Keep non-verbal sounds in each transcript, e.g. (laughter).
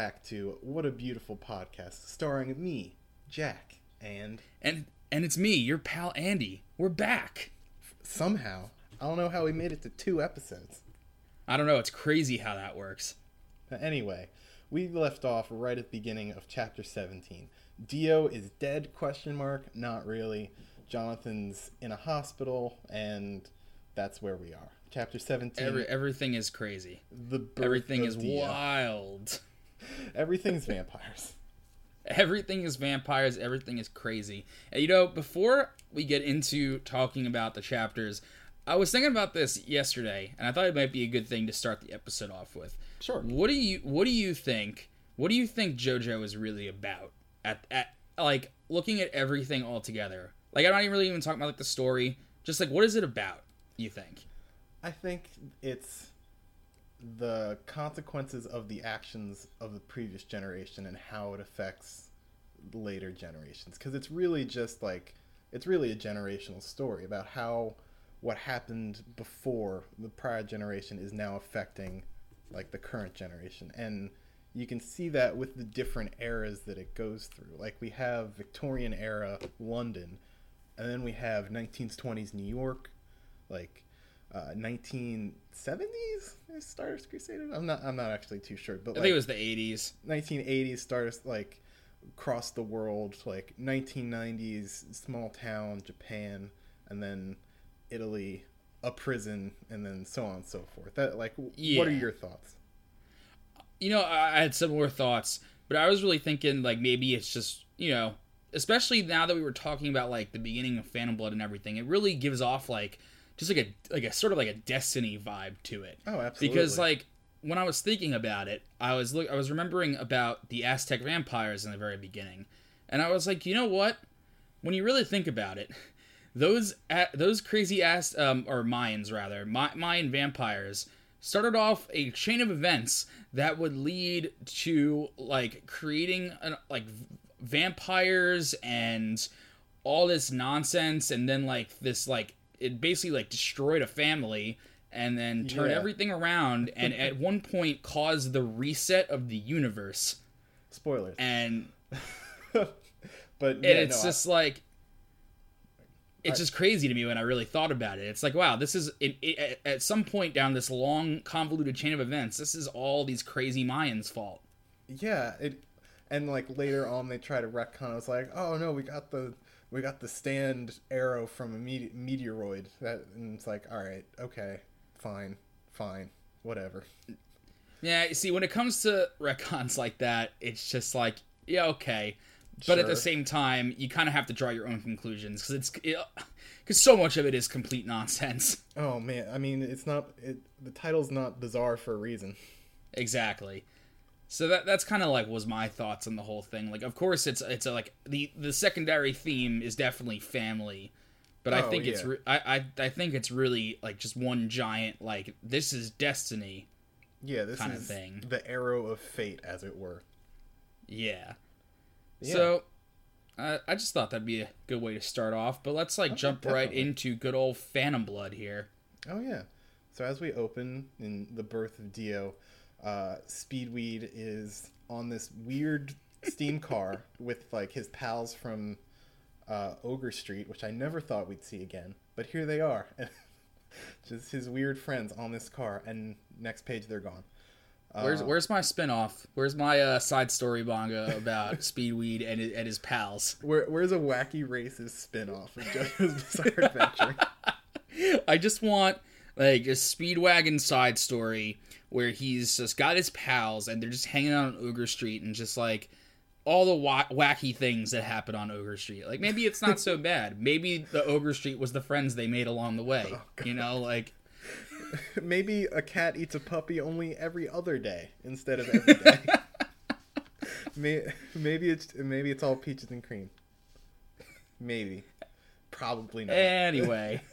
Back to What a Beautiful Podcast, starring me, Jack, and And and it's me, your pal Andy. We're back. somehow, I don't know how we made it to two episodes. I don't know, it's crazy how that works. But anyway, we left off right at the beginning of chapter 17. Dio is dead, question mark, not really. Jonathan's in a hospital, and that's where we are. Chapter 17. Every, everything is crazy. the Everything is Dio. wild. Everything's vampires. Everything is vampires, everything is crazy. And you know, before we get into talking about the chapters, I was thinking about this yesterday, and I thought it might be a good thing to start the episode off with. Sure. What do you what do you think? What do you think JoJo is really about? At at like looking at everything all together. Like I'm not even really even talking about like the story. Just like what is it about? You think? I think it's the consequences of the actions of the previous generation and how it affects later generations. Because it's really just like it's really a generational story about how what happened before the prior generation is now affecting like the current generation. And you can see that with the different eras that it goes through. Like we have Victorian era London and then we have 1920s New York. Like uh, 1970s is Stardust Crusader. I'm not. I'm not actually too sure, but I like think it was the 80s. 1980s Stardust like across the world, like 1990s small town Japan, and then Italy, a prison, and then so on and so forth. That like, w what are your thoughts? You know, I had similar thoughts, but I was really thinking like maybe it's just you know, especially now that we were talking about like the beginning of Phantom Blood and everything, it really gives off like just like a like a sort of like a Destiny vibe to it. Oh, absolutely. because like when I was thinking about it, I was look I was remembering about the Aztec vampires in the very beginning, and I was like, you know what? When you really think about it, (laughs) those a those crazy ass um, or Mayans rather Ma- Mayan vampires started off a chain of events that would lead to like creating an, like vampires and all this nonsense and then like this like it basically like destroyed a family and then turned Yeah. everything around (laughs) and at one point caused the reset of the universe spoilers. and (laughs) but and yeah, it's no, just like it's just crazy to me when I really thought about it. It's like, wow, this is it, it, at- at some point down this long convoluted chain of events. This is all these crazy Mayans' fault. Yeah, it, and like later on they try to retcon. It's like, oh no, we got the we got the stand arrow from a mete- meteoroid. That and it's like, all right, okay, fine, fine, whatever. Yeah, you see, when it comes to retcons like that, it's just like, yeah, okay. But at the same time, you kind of have to draw your own conclusions because it's because so much of it is complete nonsense. Oh man, I mean, it's not it. The title's not bizarre for a reason. Exactly. So that that's kind of like was my thoughts on the whole thing. Like, of course, it's it's a, like the the secondary theme is definitely family, but I Oh, think it's re- I, I I think it's really like just one giant like this is destiny. Yeah, this Kinda thing. the arrow of fate, as it were. Yeah. Yeah. So. Uh, I just thought that'd be a good way to start off, but let's like Okay, jump right into good old Phantom Blood here. Oh yeah. So as we open in the birth of Dio, uh, Speedweed is on this weird steam car (laughs) with like his pals from uh, Ogre Street, which I never thought we'd see again, but here they are. (laughs) Just his weird friends on this car, and next page they're gone. Uh, Where's Where's my spinoff? Where's my uh, side story manga about (laughs) Speedweed and and his pals? Where, where's a wacky racist spin-off of JoJo's Bizarre Adventure? I just want like a Speedwagon side story where he's just got his pals and they're just hanging out on Ogre Street and just like all the wa- wacky things that happen on Ogre Street. Like maybe it's not so bad. Maybe the Ogre Street was the friends they made along the way. Oh, you know, like (laughs) Maybe a cat eats a puppy only every other day instead of every day. (laughs) Maybe it's maybe it's all peaches and cream. Maybe, probably not. anyway. (laughs)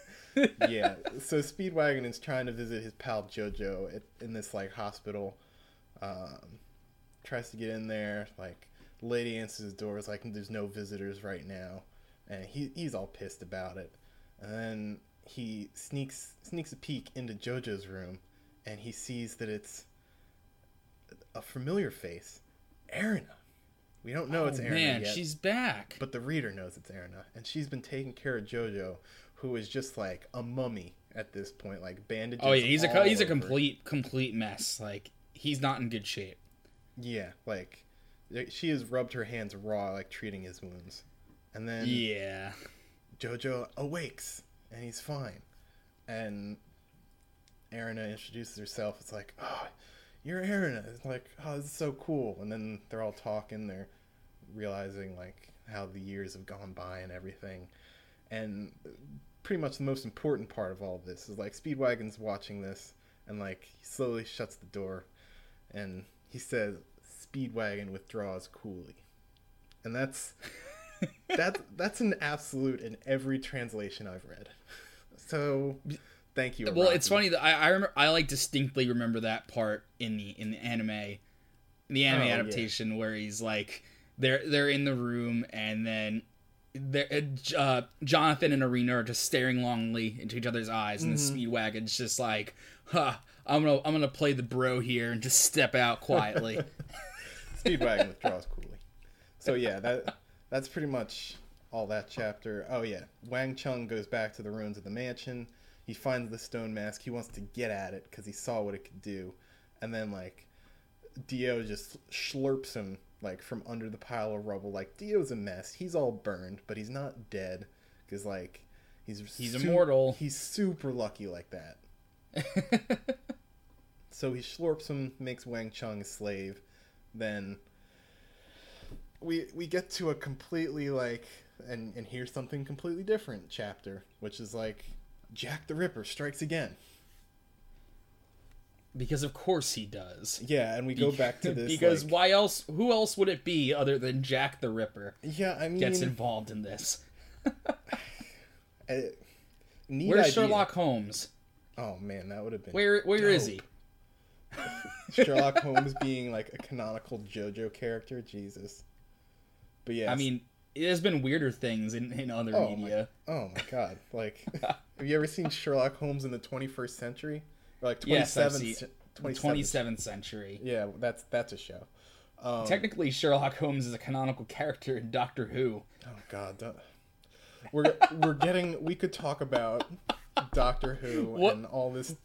yeah. So Speedwagon is trying to visit his pal JoJo at, in this like hospital. Um, tries to get in there. Like, lady answers the door. Is like, "There's no visitors right now," and he he's all pissed about it. And then he sneaks sneaks a peek into JoJo's room, and he sees that it's a familiar face, Erina. We don't know it's oh, Erina man, yet, she's back. but the reader knows it's Erina, and she's been taking care of JoJo, who is just like a mummy at this point, like bandages. oh yeah, he's a he's a complete complete mess. Like he's not in good shape. Yeah, like she has rubbed her hands raw, like treating his wounds, and then Yeah. Jojo awakes and he's fine. And Erina introduces herself. It's like, oh, you're Erina. It's like, oh, this is so cool. And then they're all talking. They're realizing like how the years have gone by and everything. And pretty much the most important part of all of this is like Speedwagon's watching this and like he slowly shuts the door and he says Speedwagon withdraws coolly. And that's (laughs) that's that's an absolute in every translation I've read. So thank you. Well, it's funny that I I, remember, I like distinctly remember that part in the in the anime, in the anime Oh, yeah. adaptation where he's like they're they're in the room and then uh, Jonathan and Erina are just staring longly into each other's eyes, and Mm-hmm. the Speedwagon's just like, "Huh, I'm gonna I'm gonna play the bro here and just step out quietly." (laughs) Speedwagon withdraws coolly. So yeah, that that's pretty much all that chapter. Oh yeah, Wang Chung goes back to the ruins of the mansion. He finds the stone mask. He wants to get at it because he saw what it could do, and then like Dio just slurps him like from under the pile of rubble. Like Dio's a mess. He's all burned, but he's not dead because like he's He's immortal. He's super lucky like that. (laughs) So he slurps him, makes Wang Chung a slave. Then we we get to a completely like and and here's something completely different chapter, which is like Jack the Ripper strikes again. Because of course he does. Yeah, and we go back to this because like- why else? Who else would it be other than Jack the Ripper yeah, I mean, gets involved in this? uh, (laughs) neat Where's idea. Sherlock Holmes? Oh man, that would have been Where where is he? (laughs) Sherlock Holmes being like a canonical JoJo character. Jesus, but yeah, I mean, there's been weirder things in, in other Oh, media. My, oh my god! Like, (laughs) have you ever seen Sherlock Holmes in the 21st century or like 27th? Yes, 27th? 27th century. Yeah, that's that's a show. Um, Technically, Sherlock Holmes is a canonical character in Doctor Who. oh god, we're we're getting. We could talk about Doctor Who What- and all this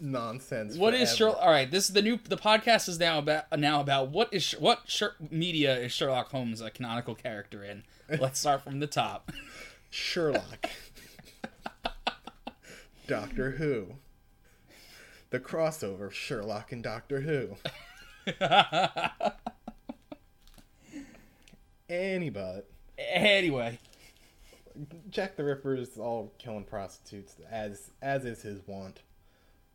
nonsense. What is forever. Sherlock? All right, this is the new. The podcast is now about now about what is what Sher- media is Sherlock Holmes a canonical character in? Let's start from the top. (laughs) Sherlock? (laughs) Doctor Who. The crossover of Sherlock and Doctor Who. Anybody. anyway, Jack the Ripper is all killing prostitutes as as is his wont.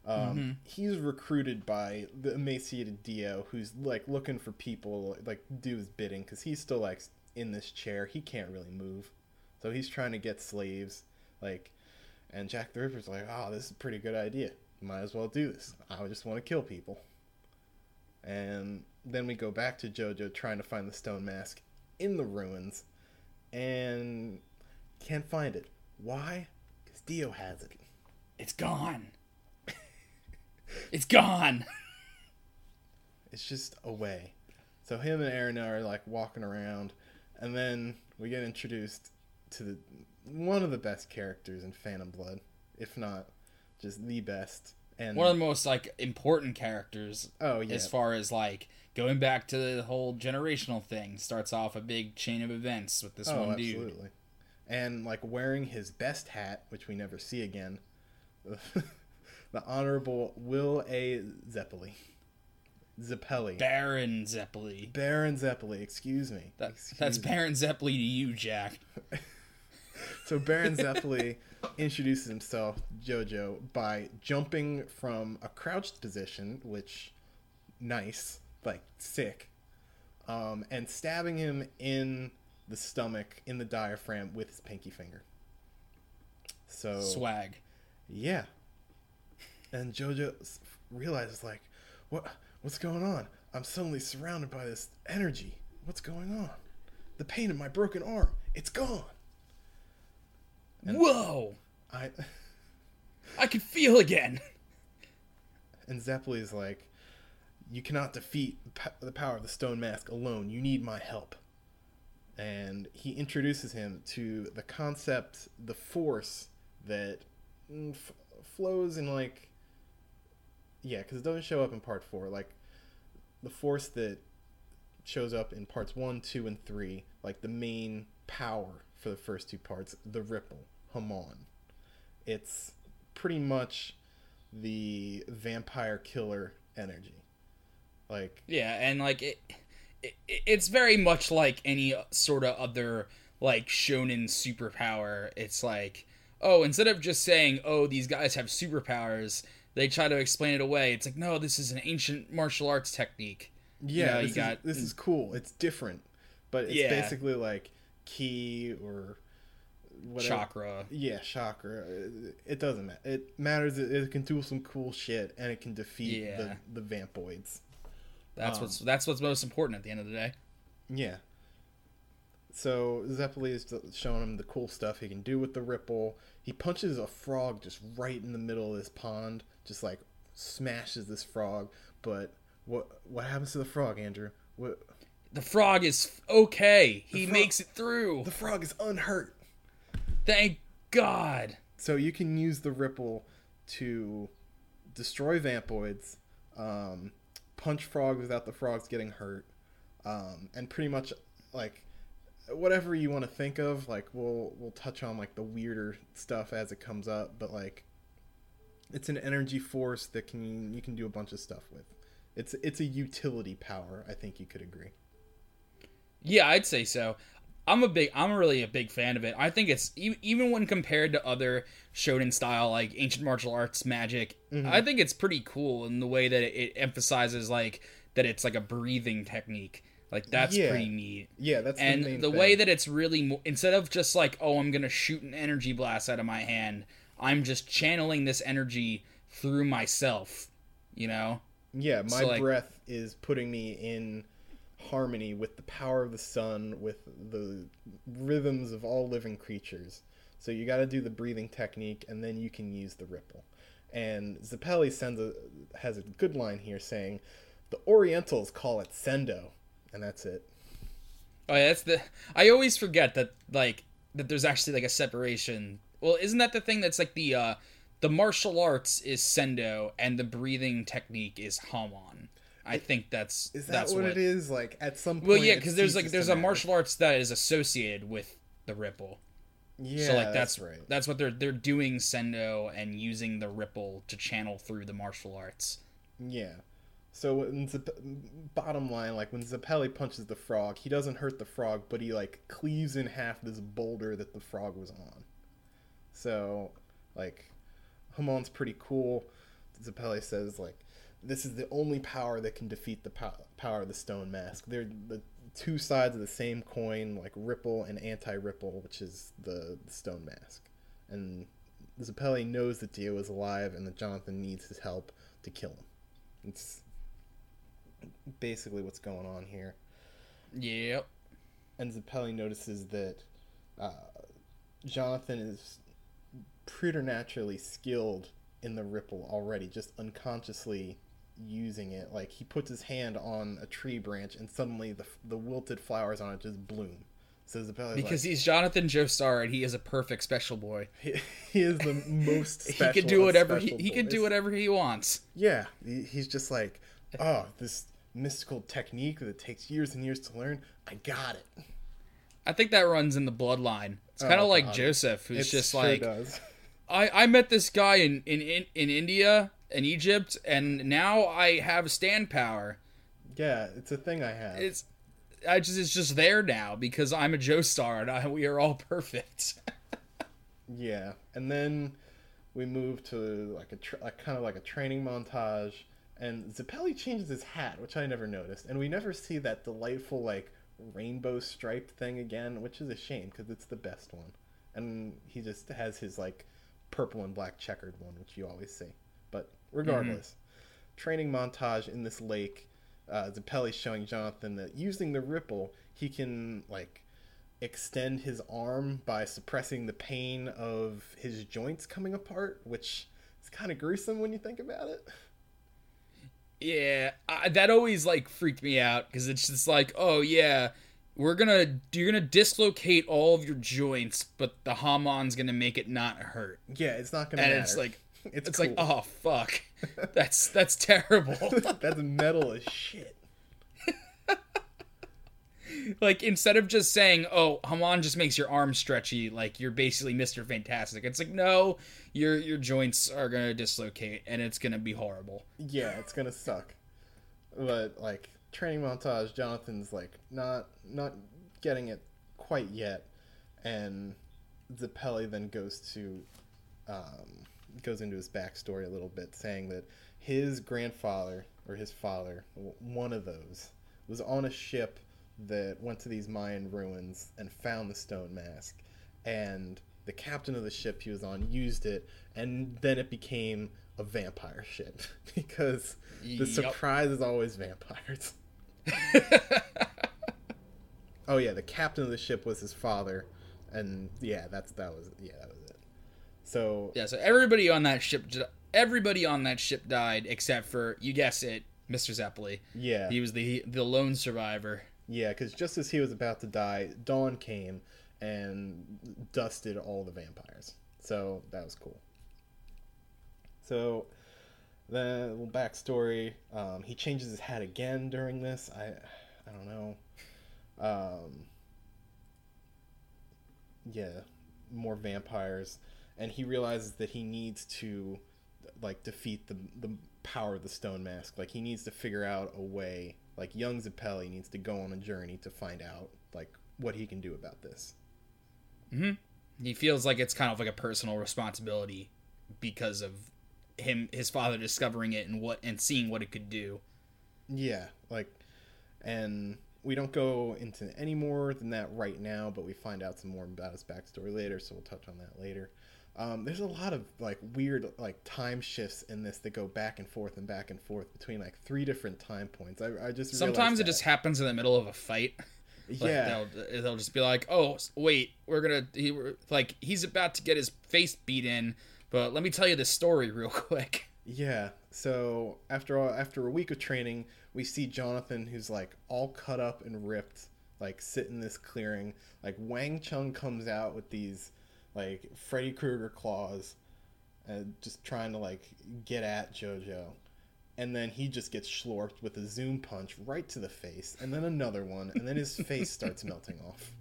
Um, Mm-hmm. He's recruited by the emaciated Dio, who's like looking for people like do his bidding because he's still like in this chair. He can't really move, so he's trying to get slaves. Like, and Jack the Ripper's like, "Oh, this is a pretty good idea. Might as well do this. I just want to kill people." And then we go back to JoJo trying to find the stone mask in the ruins, and can't find it. Why? Because Dio has it. it's gone. (laughs) it's gone. (laughs) It's just away. So him and Aaron are like walking around, and then we get introduced to the one of the best characters in Phantom Blood, if not just the best. And One of the most like important characters oh yeah, as far as like going back to the whole generational thing. Starts off a big chain of events with this oh one dude. absolutely, and like wearing his best hat, which we never see again. (laughs) the Honorable Will A. Zeppeli. Zeppeli. Baron Zeppeli. Baron Zeppeli, excuse me. That, Excuse that's me. Baron Zeppeli to you, Jack. (laughs) So Baron Zeppeli introduces himself, Jojo, by jumping from a crouched position, which nice, like sick, um, and stabbing him in the stomach, in the diaphragm with his pinky finger. So Swag. yeah, and Jojo realizes like, what what's going on? I'm suddenly surrounded by this energy. What's going on? The pain in my broken arm, it's gone. Whoa! I. I can feel again. And Zeppeli's like, you cannot defeat the power of the stone mask alone. You need my help. And he introduces him to the concept, the force that mm, f- flows in like, yeah, because it doesn't show up in part four. Like the force that shows up in parts one, two, and three, like the main power for the first two parts, the ripple, Hamon. It's pretty much the vampire killer energy. Like yeah, and like it, it it's very much like any sort of other like shonen superpower. It's like oh, instead of just saying oh these guys have superpowers, they try to explain it away. It's like no, this is an ancient martial arts technique. Yeah, you know, this, got, is, this is cool. It's different, but it's yeah. basically like ki or whatever. chakra. Yeah, chakra. It doesn't matter. It matters. It can do some cool shit, and it can defeat yeah. the the vampoids. That's um, what's that's what's most important at the end of the day. Yeah. So Zeppeli is showing him the cool stuff he can do with the ripple. He punches a frog just right in the middle of this pond, just like smashes this frog. But what what happens to the frog, Andrew? What? The frog is okay. He frog, makes it through. The frog is unhurt. Thank God. So you can use the ripple to destroy vampoids, um, punch frogs without the frogs getting hurt, um, and pretty much like whatever you want to think of. Like we'll we'll touch on like the weirder stuff as it comes up, but like it's an energy force that can you can do a bunch of stuff with. It's it's a utility power. I think you could agree. Yeah, I'd say so. I'm a big, I'm really a big fan of it. I think it's even when compared to other shonen style like ancient martial arts magic, mm-hmm. I think it's pretty cool in the way that it emphasizes like that it's like a breathing technique. Like that's yeah. pretty neat. Yeah, that's and the, the way that it's really mo- instead of just like oh I'm gonna shoot an energy blast out of my hand, I'm just channeling this energy through myself. You know. Yeah, my so, like, breath is putting me in harmony with the power of the sun, with the rhythms of all living creatures. So you got to do the breathing technique, and then you can use the ripple. And Zeppeli sends a has a good line here saying, "The Orientals call it sendo," and that's it. Oh, yeah, that's the. I always forget that like that. There's actually like a separation. Well, isn't that the thing that's like the uh the martial arts is sendo and the breathing technique is hamon. I think that's is that that's what, what, it is like at some point. Well, yeah, because there's like there's a martial arts that is associated with the ripple. Yeah, so like that's, that's right. That's what they're they're doing sendo and using the ripple to channel through the martial arts. Yeah. So when bottom line, like when Zeppeli punches the frog, he doesn't hurt the frog, but he like cleaves in half this boulder that the frog was on. So, like, Hamon's pretty cool. Zeppeli says like this is the only power that can defeat the po- power of the stone mask. They're the two sides of the same coin, like ripple and anti-ripple, which is the, the stone mask. And Zeppeli knows that Dio is alive and that Jonathan needs his help to kill him. It's basically what's going on here. Yep. And Zeppeli notices that uh, Jonathan is preternaturally skilled in the ripple already, just unconsciously using it. Like he puts his hand on a tree branch, and suddenly the the wilted flowers on it just bloom. So because like, he's Jonathan Joestar and he is a perfect special boy. (laughs) He, he is the (laughs) most. he can do whatever he, he can do whatever he wants. Yeah, he, he's just like, oh, this mystical technique that takes years and years to learn. I got it. I think that runs in the bloodline. It's kind of oh, like God. Joseph, who's it just sure like, does. I I met this guy in in in, in India in Egypt, and now I have stand power. Yeah, it's a thing I have. It's I just it's just there now because I'm a Joestar and I, we are all (laughs) perfect. yeah, and then we move to like a tra- like, kind of like a training montage, and Zeppeli changes his hat, which I never noticed, and we never see that delightful like rainbow striped thing again, which is a shame because it's the best one, and he just has his like purple and black checkered one, which you always see. But regardless, mm-hmm. training montage in this lake. Uh, Zeppeli showing Jonathan that using the ripple, he can like extend his arm by suppressing the pain of his joints coming apart, which is kind of gruesome when you think about it. Yeah, I, that always like freaked me out because it's just like, oh yeah, we're gonna you're gonna dislocate all of your joints, but the Hamon's gonna make it not hurt. Yeah, it's not gonna And matter. it's like it's, it's cool. like, oh fuck, (laughs) that's that's terrible. (laughs) that's metal as shit. (laughs) like instead of just saying, "Oh, Hamon just makes your arm stretchy," like you're basically Mister Fantastic. It's like, no, your your joints are gonna dislocate, and it's gonna be horrible. Yeah, it's gonna suck. But like training montage, Jonathan's like not not getting it quite yet, and Zeppeli then goes to um, goes into his backstory a little bit, saying that his grandfather or his father, one of those, was on a ship that went to these Mayan ruins and found the stone mask, and the captain of the ship he was on used it, and then it became a vampire ship (laughs) because the Yup. surprise is always vampires. (laughs) (laughs) Oh yeah, the captain of the ship was his father, and yeah, that's that was yeah that was. So Yeah, so everybody on that ship, everybody on that ship died except for you guess it, Mister Zeppeli. yeah, He was the the lone survivor. yeah, because just as he was about to die, Dawn came and dusted all the vampires. So that was cool. So the little backstory: um, he changes his hat again during this. I I don't know. Um, yeah, more vampires, and he realizes that he needs to like defeat the the power of the stone mask. Like he needs to figure out a way. Like young Zeppeli needs to go on a journey to find out like what he can do about this. Hmm. He feels like it's kind of like a personal responsibility because of him, his father discovering it and what and seeing what it could do. Yeah, like, and we don't go into any more than that right now, but we find out some more about his backstory later, so we'll touch on that later. Um, there's a lot of like weird like time shifts in this that go back and forth and back and forth between like three different time points. I, I just Sometimes it just happens in the middle of a fight. (laughs) Like, yeah they'll they'll just be like, "Oh, wait, we're gonna he we're- like he's about to get his face beat in, but let me tell you the story (laughs) real quick." Yeah. So after all, after a week of training, we see Jonathan, who's like all cut up and ripped, like sit in this clearing. Like Wang Chung comes out with these like Freddy Krueger claws, and just trying to like get at JoJo. And then he just gets schlorped with a zoom punch right to the face, and then another one, and then his face starts melting off.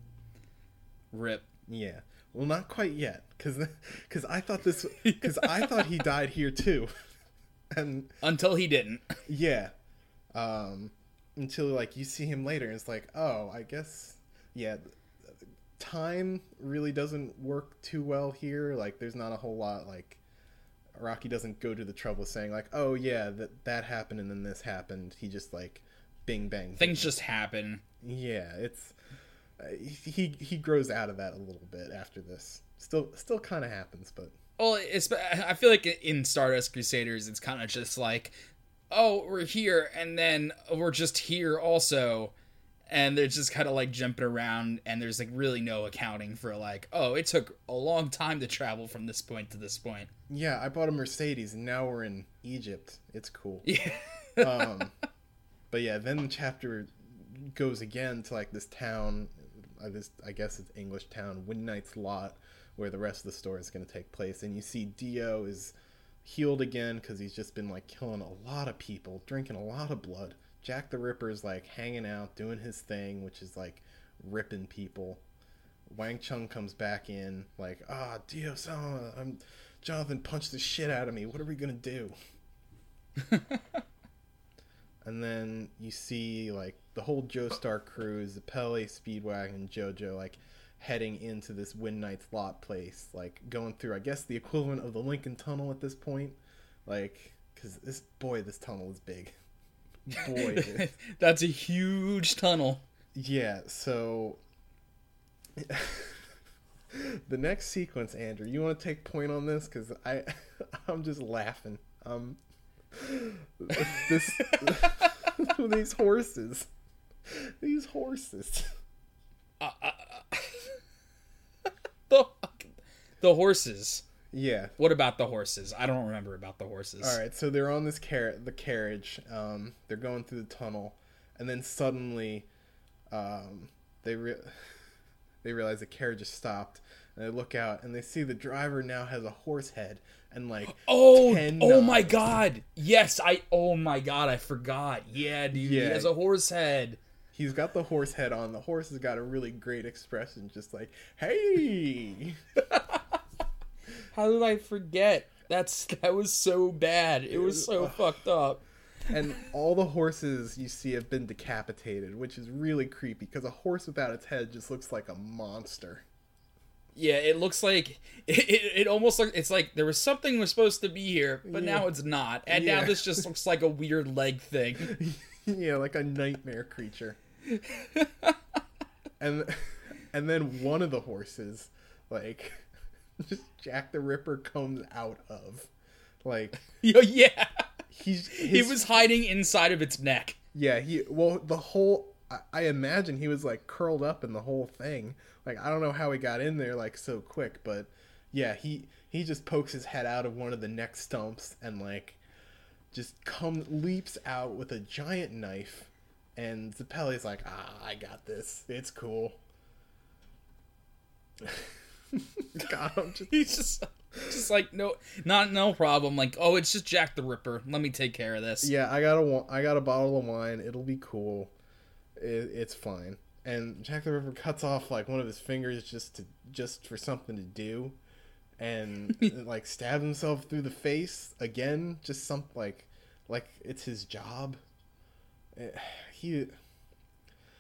Rip. Yeah. Well, not quite yet, because because (laughs) I thought this (laughs) because (laughs) I thought he died here too, and Until he didn't. yeah. Um, until like you see him later, and it's like, oh, I guess, yeah. Time really doesn't work too well here. Like, there's not a whole lot. Like, Araki doesn't go to the trouble of saying like, oh yeah, that that happened and then this happened. He just like, bing bang. Things just happen. Yeah, it's uh, he he grows out of that a little bit after this. Still still kind of happens, but Well, it's I feel like in Stardust Crusaders, it's kind of just like, oh, we're here, and then we're just here also, and they're just kind of like jumping around, and there's like really no accounting for like, oh, it took a long time to travel from this point to this point. yeah, I bought a Mercedes and now we're in Egypt. It's cool. Yeah. (laughs) um, but yeah, then the chapter goes again to like this town, uh, this I guess it's English town, Wind Knight's Lot, where the rest of the story is going to take place, and you see Dio is healed again because he's just been like killing a lot of people, drinking a lot of blood. Jack the Ripper is like hanging out, doing his thing, which is like ripping people. Wang Chung comes back in, like, ah, Dio Sama, I'm Jonathan punched the shit out of me. What are we gonna do? (laughs) and then you see like the whole Joestar crew, Zeppeli, Speedwagon, JoJo, like heading into this Wind Knight's lot place, like going through, I guess, the equivalent of the Lincoln Tunnel at this point. Like, because this boy, this tunnel is big. Boy. (laughs) That's a huge tunnel. yeah. So the next sequence, Andrew, you want to take point on this because I, (laughs) I'm just laughing. Um, this (laughs) these horses, these horses. Uh, uh, uh, the the horses. Yeah. What about the horses? I don't remember about the horses. All right. So they're on this car- the carriage. Um, they're going through the tunnel, and then suddenly, um, they re- (laughs) they realize the carriage has stopped, and they look out and they see the driver now has a horse head and like (gasps) Oh, 10 oh my god. Yes, I oh my god, I forgot. Yeah, dude. He has a horse head. He's got the horse head on. The horse has got a really great expression, just like, "Hey." (laughs) How did I forget? That's (laughs) that was so bad. It was so fucked up. and all the horses you see have been decapitated, which is really creepy because a horse without its head just looks like a monster. Yeah, it looks like (laughs) it, it, it almost like it's like there was something was supposed to be here, but Yeah. now it's not. And now this just looks like a weird leg thing. (laughs) yeah, like a nightmare creature. and and then one of the horses, like, (laughs) just Jack the Ripper comes out of, like (laughs) yeah. he's He was hiding inside of its neck. yeah he well the whole I, I imagine he was like curled up in the whole thing. Like I don't know how he got in there like so quick, but yeah he he just pokes his head out of one of the neck stumps and like just comes leaps out with a giant knife and Zeppeli's like ah I got this it's cool. (laughs) (laughs) God, I'm just He's just just like no not no problem. Like, oh, it's just Jack the Ripper. Let me take care of this. yeah I got a I got a bottle of wine. It'll be cool. It, it's fine. And Jack the Ripper cuts off like one of his fingers just to just for something to do, and (laughs) like stab himself through the face again. Just some like like it's his job. Eh, He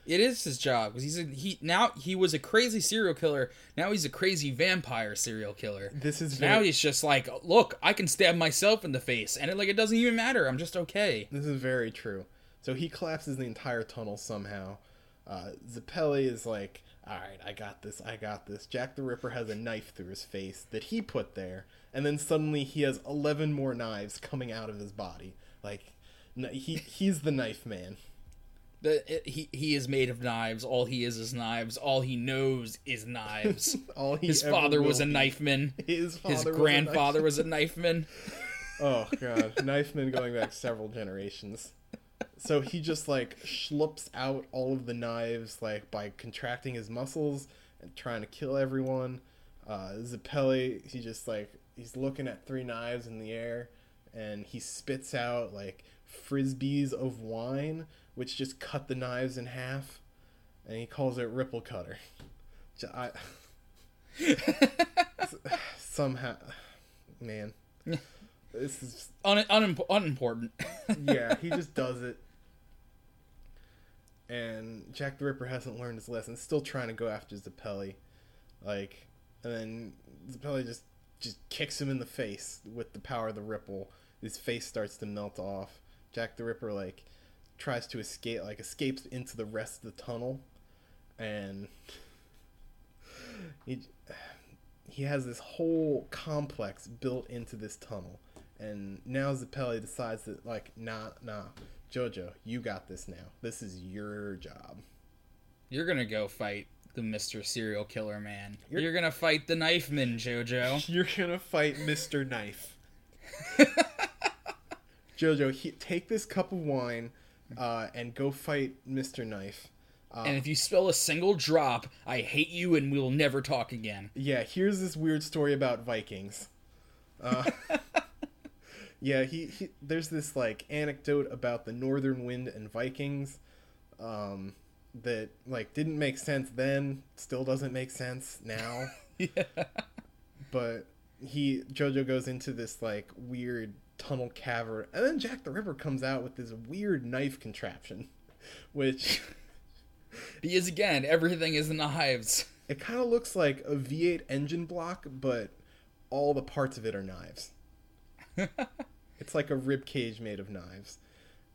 It is his job because he's a, he now he was a crazy serial killer. Now he's a crazy vampire serial killer. this is Now very, he's just like, look, I can stab myself in the face, and it like it doesn't even matter. I'm just okay. This is very true. So he collapses the entire tunnel somehow. Uh, Zeppeli is like, all right, I got this, I got this. Jack the Ripper has a knife through his face that he put there, and then suddenly he has 11 more knives coming out of his body. Like, he he's the knife man. The, he he is made of knives. All he is is knives. All he knows is knives. (laughs) All he (laughs) His father was a knifeman. His father His was a grandfather knife- was a knifeman. (laughs) Oh god, knifeman going back several generations. So he just like schlups out all of the knives like by contracting his muscles and trying to kill everyone. Uh, Zeppeli, he just like he's looking at three knives in the air and he spits out like frisbees of wine which just cut the knives in half and he calls it ripple cutter. I, (laughs) somehow, man, this is Un, unimp- unimportant. (laughs) yeah, he just does it. And Jack the Ripper hasn't learned his lesson. Still trying to go after Zeppeli, like, and then Zeppeli just just kicks him in the face with the power of the ripple. His face starts to melt off. Jack the Ripper like tries to escape, like escapes into the rest of the tunnel, and he he has this whole complex built into this tunnel. And now Zeppeli decides that, like, nah, nah, Jojo, you got this now. This is your job. You're gonna go fight the Mister Serial Killer Man. You're- You're, gonna fight the Knife Man, Jojo. (laughs) You're gonna fight Mr. Knife. (laughs) Jojo, he, take this cup of wine uh, and go fight Mr. Knife. Uh, And if you spill a single drop, I hate you and we'll never talk again. yeah, here's this weird story about Vikings. Uh, (laughs) yeah, he, he there's this like anecdote about the Northern Wind and Vikings um, that like didn't make sense then, still doesn't make sense now. (laughs) yeah. but he Jojo goes into this like weird tunnel cavern, and then Jack the Ripper comes out with this weird knife contraption, (laughs) which Because again, everything is knives. it kind of looks like a V8 engine block, but all the parts of it are knives. (laughs) it's like a rib cage made of knives,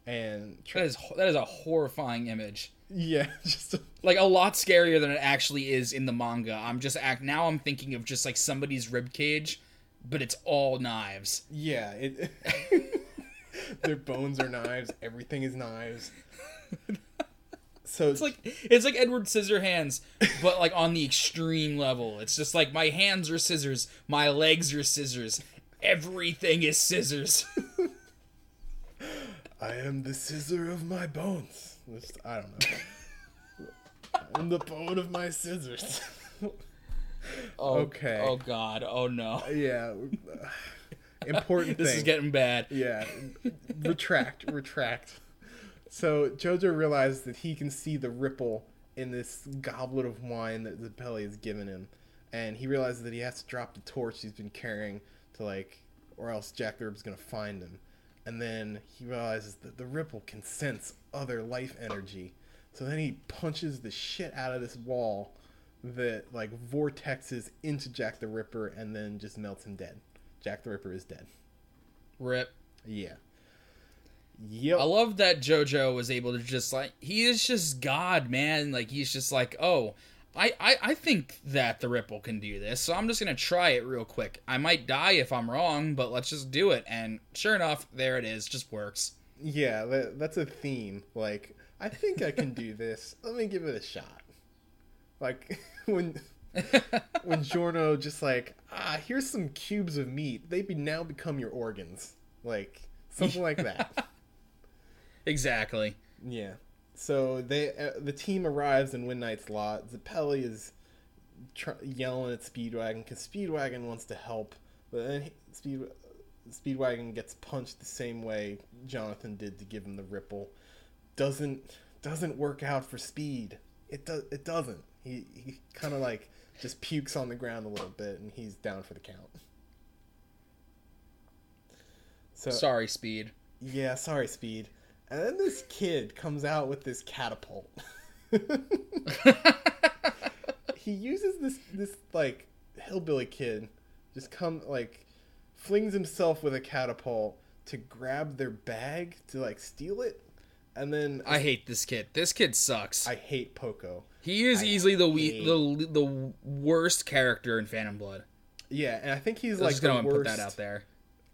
and That is that is a horrifying image. yeah, (laughs) just Like a lot scarier than it actually is in the manga. I'm just act now. I'm thinking of just like somebody's rib cage, but it's all knives. yeah, it. (laughs) their bones are knives. Everything is knives. So It's like it's like Edward Scissorhands, but like on the extreme level. It's just like my hands are scissors, my legs are scissors, everything is scissors. I am the scissor of my bones. I don't know. I'm the bone of my scissors. (laughs) (laughs) Oh, Okay. Oh God. Oh no. Uh, yeah. (laughs) Important This thing. is getting bad. Yeah. retract, (laughs) retract. So Jojo realizes that he can see the ripple in this goblet of wine that Zeppeli has given him. And he realizes that he has to drop the torch he's been carrying to like or else Jack the Ripper's gonna find him. And then he realizes that the ripple can sense other life energy. So then he punches the shit out of this wall that like vortexes into Jack the Ripper and then just melts him dead. Jack the Ripper is dead. Rip. Yeah. Yep. I love that JoJo was able to just like he is just God, man. Like he's just like, oh, I, I I think that the Ripple can do this, so I'm just gonna try it real quick. I might die if I'm wrong, but let's just do it. And sure enough, there it is. Just works. Yeah, that, that's a theme. Like, I think I can do (laughs) this. Let me give it a shot. Like (laughs) (laughs) when when Giorno just like, ah, here's some cubes of meat. They be now become your organs. Like something like that. (laughs) exactly. Yeah. So they uh, the team arrives in Wind Knight's lot. Zeppeli is tr- yelling at Speedwagon because Speedwagon wants to help, but then he, Speed Speedwagon gets punched the same way Jonathan did to give him the ripple. Doesn't doesn't work out for Speed. It does. It doesn't. He he kind of like just pukes on the ground a little bit, and he's down for the count. So Sorry, Speed. yeah, sorry, Speed. And then this kid comes out with this catapult. (laughs) he uses this this like hillbilly kid just come like flings himself with a catapult to grab their bag to like steal it. And then I hate this kid. This kid sucks. I hate Poco. he is I easily the we, the the worst character in Phantom Blood. Yeah, and I think he's Let's like just the go and worst put that out there.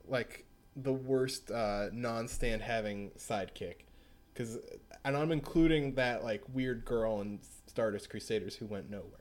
like the worst uh, non-stand having sidekick because and i'm including that like weird girl in stardust crusaders who went nowhere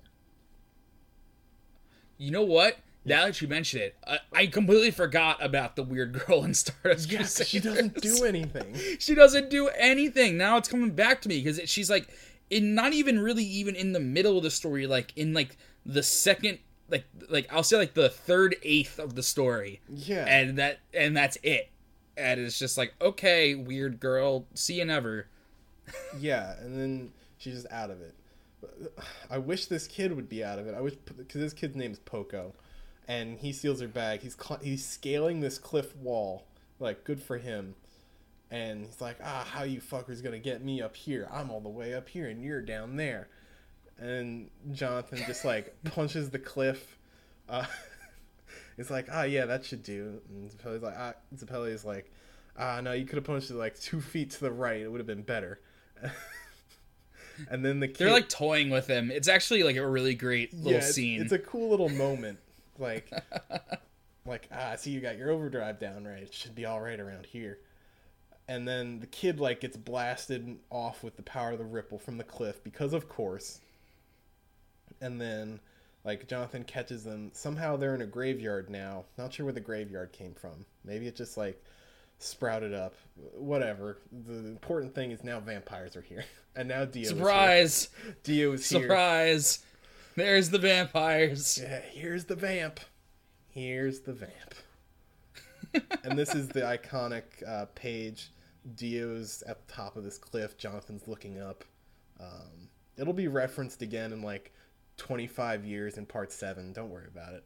You know what? Now that you mention it, I, I completely forgot about the weird girl in Stardust. yeah she doesn't do anything (laughs) she doesn't do anything. Now it's coming back to me because she's like, in not even really even in the middle of the story, like in like the second, like like I'll say like the third eighth of the story, yeah and that and that's it. And it's just like, okay, weird girl, see you never. (laughs) yeah and then she's just out of it i wish this kid would be out of it i wish because this kid's name is poco and he steals her bag. He's cl- he's scaling this cliff wall like good for him. And he's like ah how you fuckers gonna get me up here? I'm all the way up here and you're down there. And jonathan just like (laughs) punches the cliff. Uh (laughs) it's like ah yeah that should do. And Zeppeli's like ah Zeppeli's like ah no you could have punched it like two (laughs) feet to the right. It would have been better. And then the kid They're like toying with him. It's actually like a really great little yeah, it's, scene. it's a cool little moment like (laughs) like ah I see you got your overdrive down right? It should be all right around here. And then the kid like gets blasted off with the power of the ripple from the cliff because of course. And then like jonathan catches them. Somehow they're in a graveyard now. Not sure where the graveyard came from. Maybe it just like sprouted up. Whatever. The important thing is now vampires are here. (laughs) And now dio Surprise! is here. dio is here. Surprise! There's the vampires. yeah, here's the vamp. Here's the vamp. and this is the iconic uh, page. Dio's at the top of this cliff. Jonathan's looking up. Um, it'll be referenced again in like 25 years in part 7. Don't worry about it.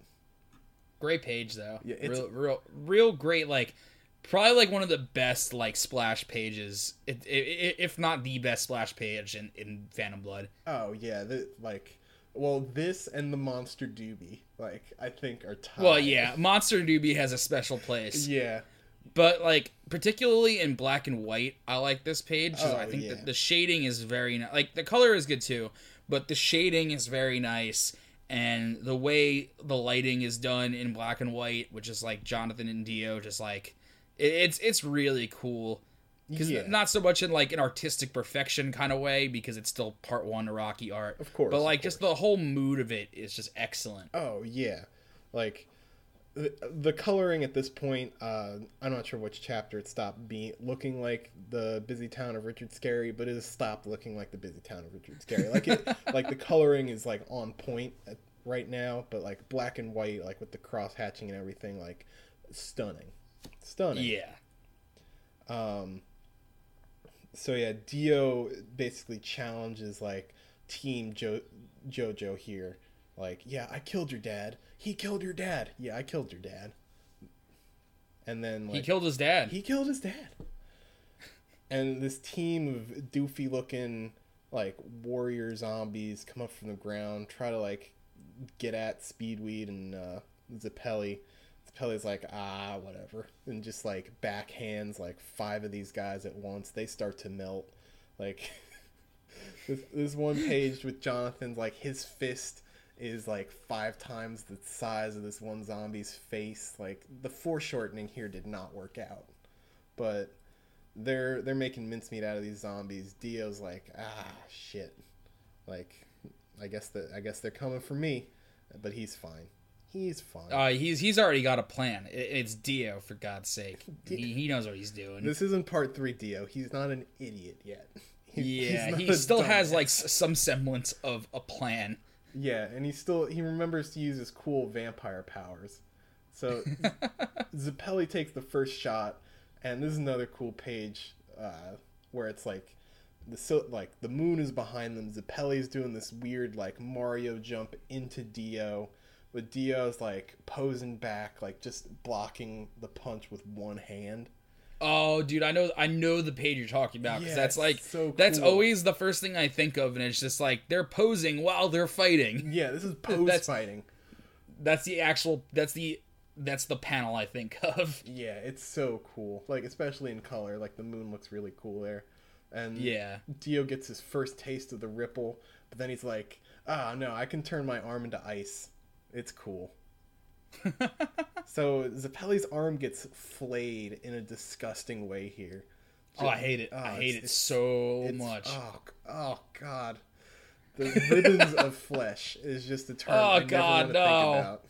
Great page though. Yeah, it's- real, real, real great. Like probably like one of the best like splash pages, if not the best splash page in in Phantom Blood. Oh, yeah. The, like, well, this and the Monster Doobie, like, I think are tied. Well, yeah, Monster Doobie has a special place, Yeah. but like particularly in black and white, I like this page. Oh, I think yeah. that the shading is very ni- like the color is good too, but the shading is very nice. And the way the lighting is done in black and white, which is like Jonathan and Dio, just like it, it's it's really cool. Because Yeah. not so much in like an artistic perfection kind of way because it's still part one Araki art, Of course, but like just the whole mood of it is just excellent. Oh yeah, like the, the coloring at this point. Uh, I'm not sure which chapter it stopped being looking like the busy town of Richard Scarry, but it has stopped looking like the busy town of Richard Scarry. Like it, (laughs) like the coloring is like on point at, right now, but like black and white, like with the cross hatching and everything, like stunning, stunning. Yeah, Um, so yeah, Dio basically challenges like Team jo- JoJo here. Like, yeah, I killed your dad. He killed your dad. Yeah, I killed your dad. And then like he killed his dad. he killed his dad. And this team of doofy looking like warrior zombies come up from the ground, try to like get at Speedwagon and uh Zeppeli. Zeppeli's like, ah, whatever. And just like backhands like five of these guys at once. They start to melt. Like (laughs) this, this one page with Jonathan's like his fist is like five times the size of this one zombie's face. Like the foreshortening here did not work out, but they're they're making mincemeat out of these zombies. Dio's like, ah, shit. Like, I guess that I guess they're coming for me, but he's fine. He's fine. Uh, he's he's already got a plan. It, it's Dio for God's sake. (laughs) He, he knows what he's doing. this isn't part three, Dio. He's not an idiot yet. (laughs) He- yeah, he still has like s- some semblance of a plan. Yeah, and he still he remembers to use his cool vampire powers. So (laughs) Zeppeli takes the first shot, and this is another cool page uh, where it's like the so like the moon is behind them. Zeppeli's doing this weird like Mario jump into Dio, with Dio's like posing back, like just blocking the punch with one hand. Oh, dude, I know, I know the page you're talking about because Yeah, that's like so that's always the first thing I think of, and it's just like they're posing while they're fighting. (laughs) Yeah, this is (laughs) pose That's- fighting. That's the actual. That's the. That's the panel I think (laughs) of. Yeah, it's so cool. Like especially in color, like the moon looks really cool there. And Yeah. Dio gets his first taste of the ripple, but then he's like, "Ah, no, I can turn my arm into ice. It's cool." (laughs) so Zeppeli's arm gets flayed in a disgusting way here. Oh, I hate it. Oh, I hate it so much. Oh, oh God. The ribbons of (laughs) flesh is just a term Oh, I never God, want to no. think about.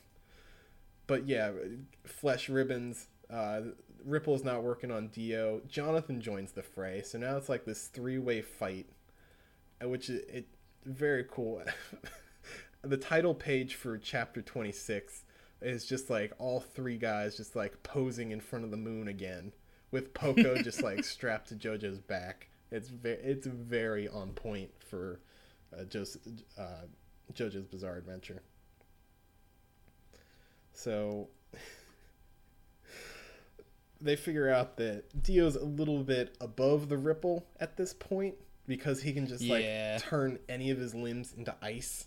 But yeah, flesh ribbons. Uh, Ripple's not working on Dio. Jonathan joins the fray, so now it's like this three-way fight, uh, which it, it very cool. (laughs) the title page for chapter twenty-six is just like all three guys just like posing in front of the moon again, with Poco (laughs) just like strapped to JoJo's back. It's very it's very on point for uh, Jo's, uh, JoJo's Bizarre Adventure. So (laughs) they figure out that Dio's a little bit above the ripple at this point because he can just Yeah. like turn any of his limbs into ice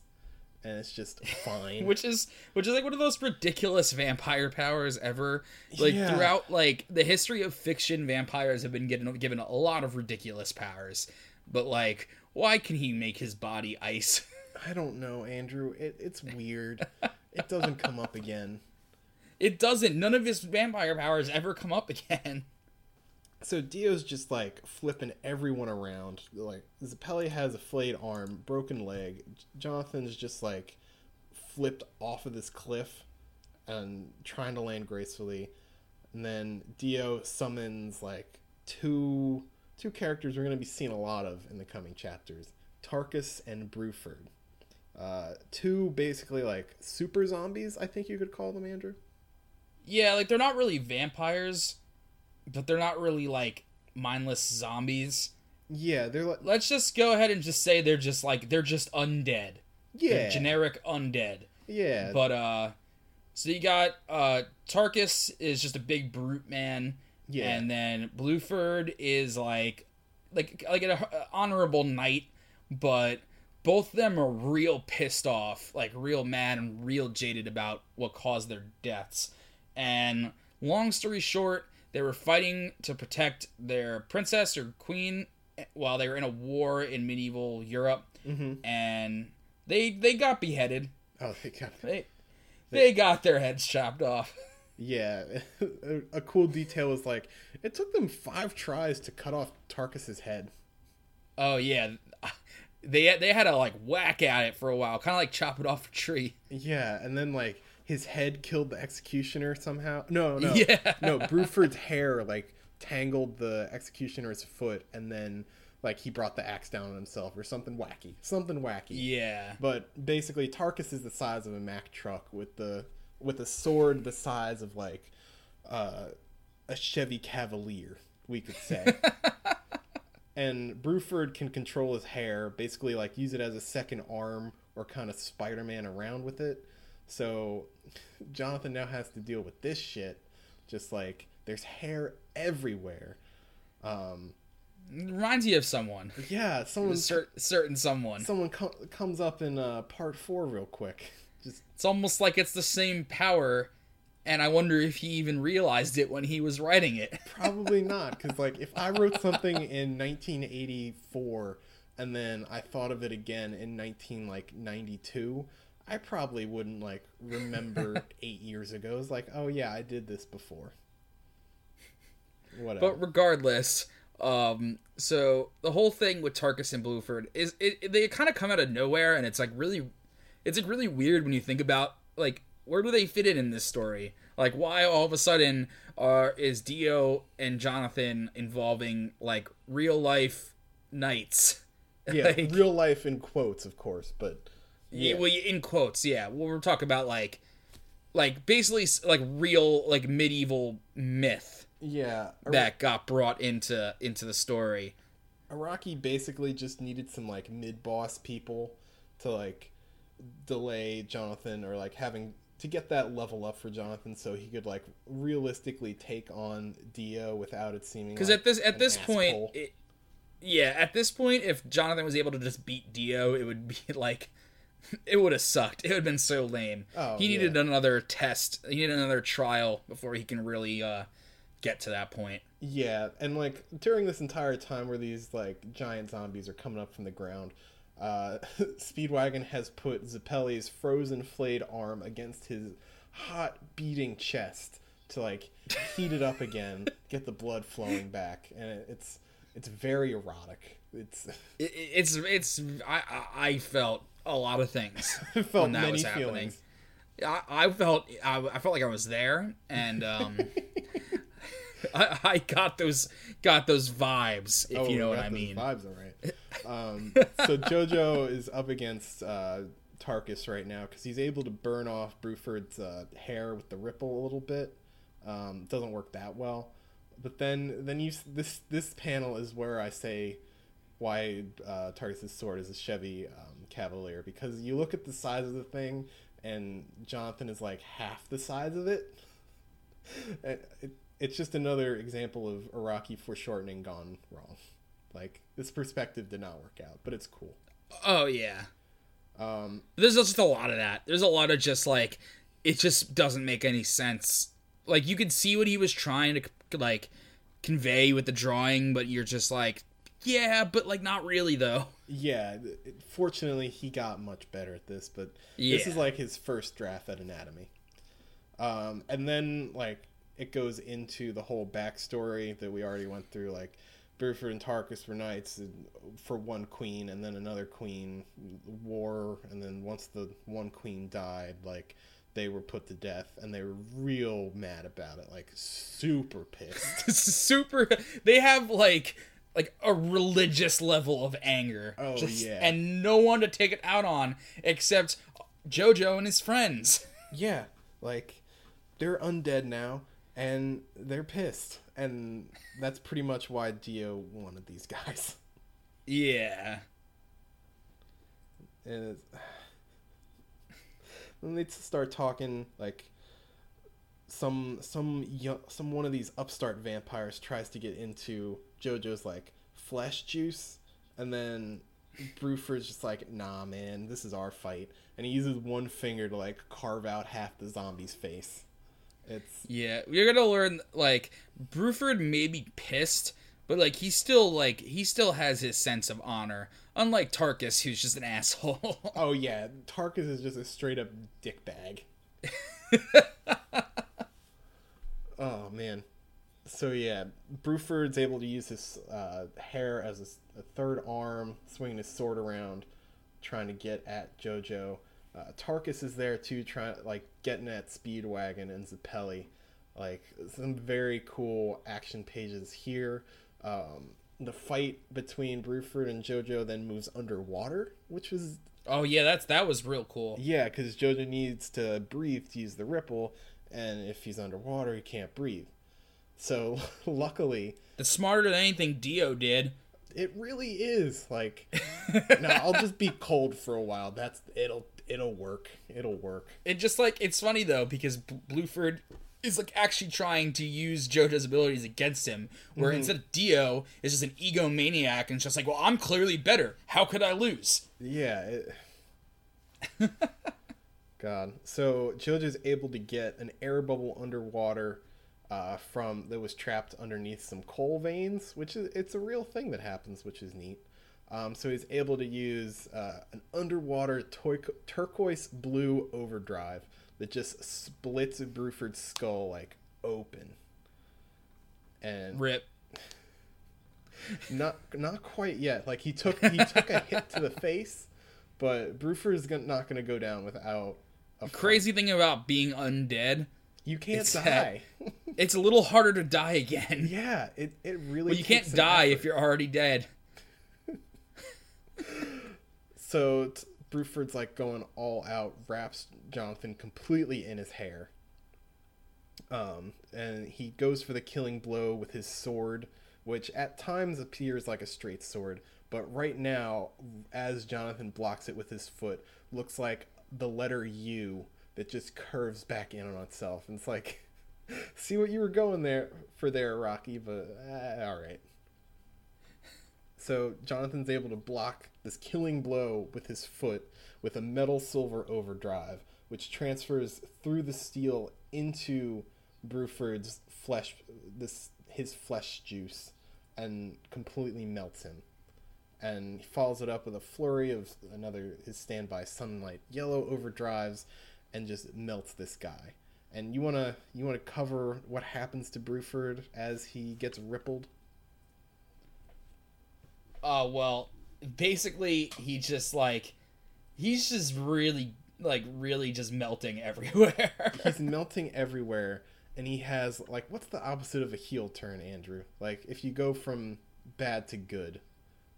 and it's just (laughs) fine. which is which is like one of those ridiculous vampire powers ever like Yeah. throughout like the history of fiction vampires have been given given a lot of ridiculous powers but like why can he make his body ice (laughs) I don't know, Andrew. It, it's weird. it doesn't come up again. (laughs) it doesn't none of his vampire powers ever come up again So Dio's just like flipping everyone around. Like Zeppeli has a flayed arm, broken leg. Jonathan's just like flipped off of this cliff and trying to land gracefully. And then Dio summons like two two characters we're going to be seeing a lot of in the coming chapters. Tarkus and Bruford. Uh, two basically like super zombies, I think you could call them, Andrew. yeah like they're not really vampires but they're not really like mindless zombies Yeah, they're like let's just go ahead and just say they're just like they're just undead yeah, They're generic undead yeah, But uh so you got uh Tarkus is just a big brute man. Yeah. And then Bruford is like like like an honorable knight, but both of them are real pissed off, like real mad and real jaded about what caused their deaths. And long story short, they were fighting to protect their princess or queen while they were in a war in medieval Europe. Mhm. And they they got beheaded. Oh, they got They they got their heads chopped off. (laughs) Yeah, a, (laughs) a cool detail is like it took them five tries to cut off Tarkus's head. Oh yeah, they they had to like whack at it for a while, kind of like chop it off a tree. Yeah, and then like his head killed the executioner somehow. No, no, Yeah. no. Bruford's hair like tangled the executioner's foot, and then like he brought the axe down on himself or something wacky, something wacky. Yeah, But basically, Tarkus is the size of a Mack truck with the with a sword the size of like uh, a Chevy Cavalier, we could say. (laughs) and Bruford can control his hair, basically like use it as a second arm or kind of Spider-Man around with it. So Jonathan now has to deal with this shit. Just like there's hair everywhere. Um, reminds you of someone, yeah, someone cer- certain someone. someone co- comes up in uh, part four real quick. Just It's almost like it's the same power, and I wonder if he even realized it when he was writing it. (laughs) probably not, because like if I wrote something in 1984 and then I thought of it again in 19 like 92, I probably wouldn't like remember (laughs) eight years ago. It's like, oh yeah, I did this before. Whatever. But regardless, um, so the whole thing with Tarkus and Bruford is it, it- they kind of come out of nowhere, and it's like really, it's like really weird when you think about like where do they fit in in this story? Like why all of a sudden are is Dio and Jonathan involving like real life knights? (laughs) yeah, like- real life in quotes, of course, but Yeah. well, in quotes, yeah. Well, we're talking about like, like basically like real like medieval myth yeah. Ar- that got brought into into the story. Araki basically just needed some like mid boss people to like delay Jonathan or like having to get that level up for Jonathan so he could like realistically take on Dio without it seeming Because like at this at this point, it, yeah, at this point, if Jonathan was able to just beat Dio, it would be (laughs) like. (laughs) It would have sucked. It would have been so lame. Oh, he needed yeah. another test. He needed another trial before he can really uh, get to that point. Yeah, and like during this entire time where these like giant zombies are coming up from the ground, uh, (laughs) Speedwagon has put Zeppeli's frozen flayed arm against his hot beating chest to like heat it up again, (laughs) get the blood flowing back, and it, it's it's very erotic. It's It, it- it's it's I I felt a lot of things. (laughs) felt When that many was happening. feelings. I, I felt I, I felt like I was there, and um, (laughs) I, I got those got those vibes, if Oh, you know what I those mean. Vibes, all right. (laughs) Um, so JoJo is up against uh, Tarkus right now because he's able to burn off Bruford's uh, hair with the ripple a little bit. Um, doesn't work that well, but then then you this this panel is where I say why uh, Tarkus's sword is a Chevy um, Cavalier because you look at the size of the thing and Jonathan is like half the size of it. (laughs) it, it it's just another example of Araki foreshortening gone wrong. Like this perspective did not work out, but it's cool. Oh yeah, Um, there's just a lot of that. There's a lot of just like it just doesn't make any sense. Like you could see what he was trying to like convey with the drawing, but you're just like, yeah, but like not really though. yeah, fortunately he got much better at this, but this is like his first draft at Anatomy. Um, and then like it goes into the whole backstory that we already went through, like Bruford and Tarkus were knights for one queen, and then another queen war, and then once the one queen died, like they were put to death, and they were real mad about it, like super pissed. (laughs) super they have like like a religious level of anger Oh, yeah. and no one to take it out on except jojo and his friends (laughs) Yeah, like they're undead now and they're pissed. And that's pretty much why Dio wanted these guys. (laughs) yeah And then (sighs) they start talking like some some yo- some one of these upstart vampires tries to get into JoJo's like flesh juice and then Bruford's just like, nah, man, this is our fight. And he uses one finger to like carve out half the zombie's face. It's yeah you're gonna learn like bruford may be pissed but like he still like he still has his sense of honor unlike tarkus who's just an asshole (laughs) oh yeah, Tarkus is just a straight up dick bag. (laughs) oh man. So yeah, Bruford's able to use his uh, hair as a third arm, swinging his sword around, trying to get at JoJo. Uh, Tarkus is there too, trying like getting at Speedwagon and Zeppeli. Like some very cool action pages here. Um, the fight between Bruford and JoJo then moves underwater, which was Oh yeah, that's that was real cool. yeah, because JoJo needs to breathe to use the ripple, and if he's underwater, he can't breathe. So (laughs) luckily, That's smarter than anything Dio did. it really is like. (laughs) no, I'll just be cold for a while. That's it'll it'll work. It'll work. It just like it's funny though because B- Bruford is like actually trying to use JoJo's abilities against him, where mm-hmm. instead of Dio is just an egomaniac and it's just like, well, I'm clearly better. How could I lose? Yeah. It... (laughs) God. So JoJo's able to get an air bubble underwater uh, from that was trapped underneath some coal veins, which is it's a real thing that happens, which is neat. Um, so he's able to use uh, an underwater tur- turquoise blue overdrive that just splits Bruford's skull like open. And Rip. not not quite yet. Like he took he (laughs) took a hit to the face, but Bruford is gonna, not going to go down without a fight. Crazy thing about being undead, You can't It's die. (laughs) it's a little harder to die again. yeah, it it really. Well, you can't die effort. if you're already dead. (laughs) So t- Bruford's like going all out, wraps Jonathan completely in his hair. Um, and he goes for the killing blow with his sword, which at times appears like a straight sword, but right now, as Jonathan blocks it with his foot, looks like the letter U that just curves back in on itself. And it's like, (laughs) see what you were going there for there, Araki, but uh, all right. So Jonathan's able to block this killing blow with his foot with a metal silver overdrive, which transfers through the steel into Bruford's flesh, this his flesh juice, and completely melts him. And he follows it up with a flurry of another his standby sunlight yellow overdrives, and just melts this guy. And you wanna you wanna cover what happens to Bruford as he gets rippled. Oh well, basically he just like he's just really like really just melting (laughs) everywhere. he's melting everywhere and he has like what's the opposite of a heel turn andrew like if you go from bad to good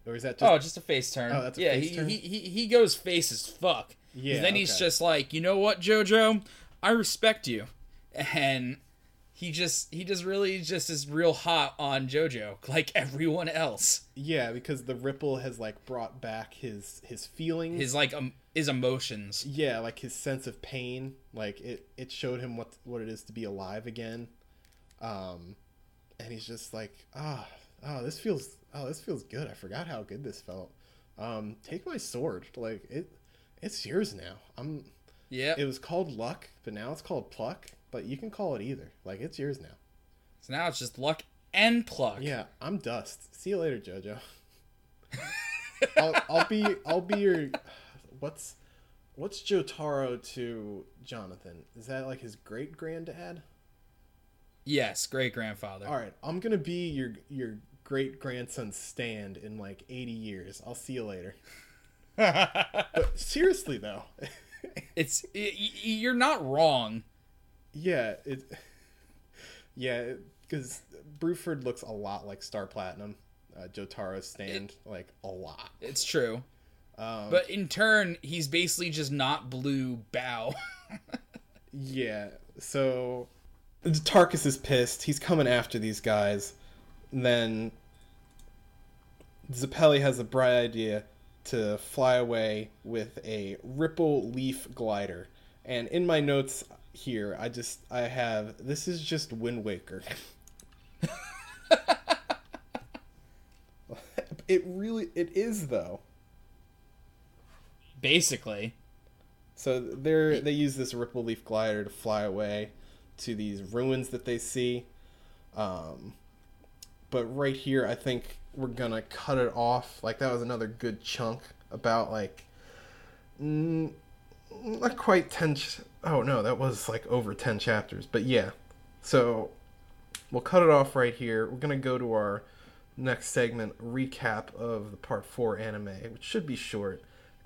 or is that just oh, just a face turn. Oh, that's yeah. he, turn? he he he goes face as fuck. Yeah, And then he's just like, you know what, JoJo, I respect you, and he just he just really just is real hot on JoJo like everyone else. yeah because the ripple has like brought back his his feelings His like um his emotions. yeah like his sense of pain like it it showed him what what it is to be alive again um and he's just like ah oh this feels oh this feels good. I forgot how good this felt. Um take my sword. Like it it's yours now. I'm Yeah. it was called luck but now it's called pluck but you can call it either. Like it's yours now. So now it's just luck and pluck. yeah i'm dust. See you later jojo. (laughs) I'll, I'll be i'll be your what's what's jotaro to jonathan? Is that like his great granddad Yes, great grandfather. all right i'm gonna be your your great grandson's stand in like 80 years i'll see you later (laughs) but seriously though (laughs) it's y- you're not wrong. yeah it yeah because bruford looks a lot like star platinum uh, jotaro's stand like a lot It's true. um, But in turn, he's basically just not blue bow. (laughs) Yeah. So Tarkus is pissed. He's coming after these guys. And then Zeppeli has a bright idea to fly away with a ripple leaf glider. And in my notes here, I just I have this is just Wind Waker. (laughs) it really it is though. basically. So they're they use this ripple leaf glider to fly away to these ruins that they see. Um, but right here, I think we're gonna cut it off. Like that was another good chunk about like mm, not quite ten. Ch- oh no, that was like over ten chapters. But yeah, so we'll cut it off right here. We're gonna go to our next segment recap of the part four anime, which should be short.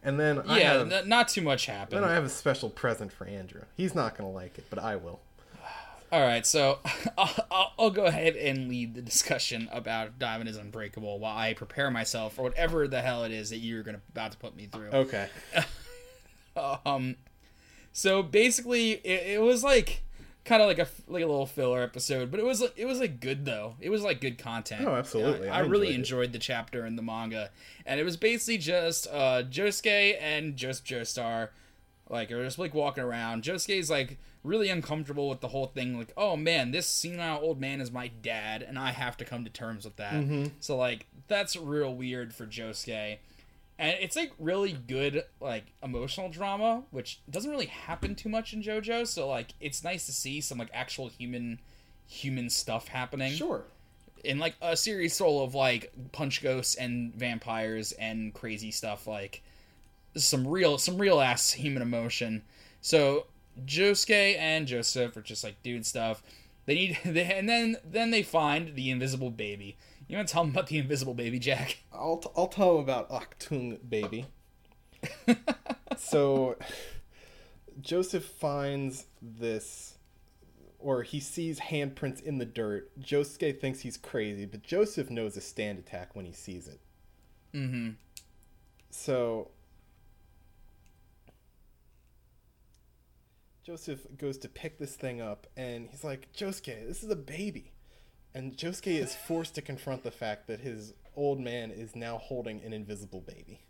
And then I yeah, have, n- not too much happened. then I have a special present for Andrew. He's not gonna like it, but I will. All right, so (laughs) I'll, I'll, go ahead and lead the discussion about Diamond is Unbreakable while I prepare myself for whatever the hell it is that you're gonna about to put me through. Okay. (laughs) Um, so basically, it, it was like kind of like a like a little filler episode, but it was it was like good though. It was like good content. Oh, absolutely. I, I I really enjoyed enjoyed the chapter in the manga, and it was basically just uh Josuke and just Joestar, like are just like walking around. Josuke's like really uncomfortable with the whole thing. Like, oh man, this senile old man is my dad, and I have to come to terms with that. Mm-hmm. So like that's real weird for Josuke and it's like really good like emotional drama which doesn't really happen too much in jojo so like it's nice to see some like actual human human stuff happening Sure. in like a series full of like punch ghosts and vampires and crazy stuff like some real some real ass human emotion so josuke and joseph are just like doing stuff they need (laughs) they, and then then they find the invisible baby you want to tell them about the invisible baby jack I'll, t- I'll tell them about Achtung baby. (laughs) so Joseph finds this or he sees handprints in the dirt. Josuke thinks he's crazy, but Joseph knows a stand attack when he sees it. mm-hmm So Joseph goes to pick this thing up and he's like, Josuke, this is a baby. And Josuke is (laughs) forced to confront the fact that his old man is now holding an invisible baby.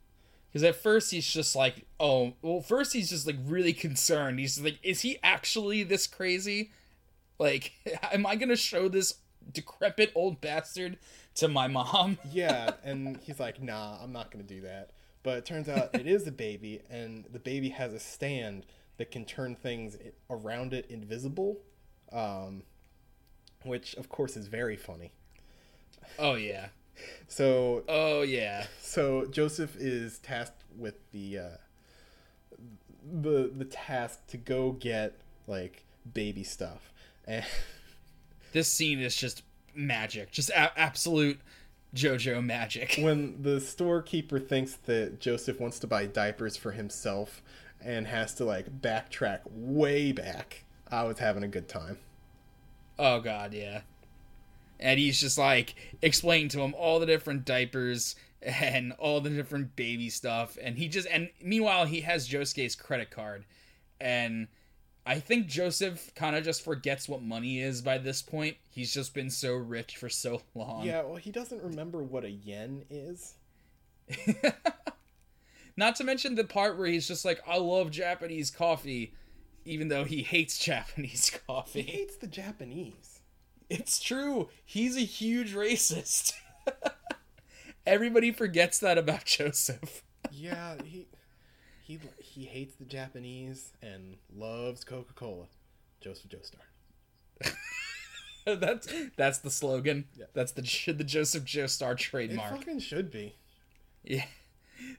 Because at first he's just like, oh, well, first he's just like really concerned. He's like, is he actually this crazy? Like, (laughs) am I gonna show this decrepit old bastard to my mom? (laughs) Yeah, and he's like, nah, I'm not going to do that. But it turns out it is a baby, and the baby has a stand that can turn things around it invisible, um, which, of course, is very funny. Oh yeah, (laughs) So oh yeah. so Joseph is tasked with the uh, the the task to go get like baby stuff, and (laughs) This scene is just magic, just a- absolute JoJo magic. when the storekeeper thinks that Joseph wants to buy diapers for himself and has to like backtrack way back, I was having a good time. Oh god, yeah. And he's just like explaining to him all the different diapers and all the different baby stuff and he just and meanwhile he has Josuke's credit card and I think Joseph kind of just forgets what money is by this point. He's just been so rich for so long. Yeah, well, he doesn't remember what a yen is. (laughs) Not to mention the part where he's just like, I love Japanese coffee, even though he hates (laughs) Japanese coffee. He hates the Japanese. It's true. He's a huge racist. (laughs) Everybody forgets that about (laughs) Joseph. Yeah, he he he hates the Japanese and loves Coca Cola. Joseph Joestar. that's that's the slogan. Yeah. That's the the Joseph Joestar trademark. It fucking should be. Yeah.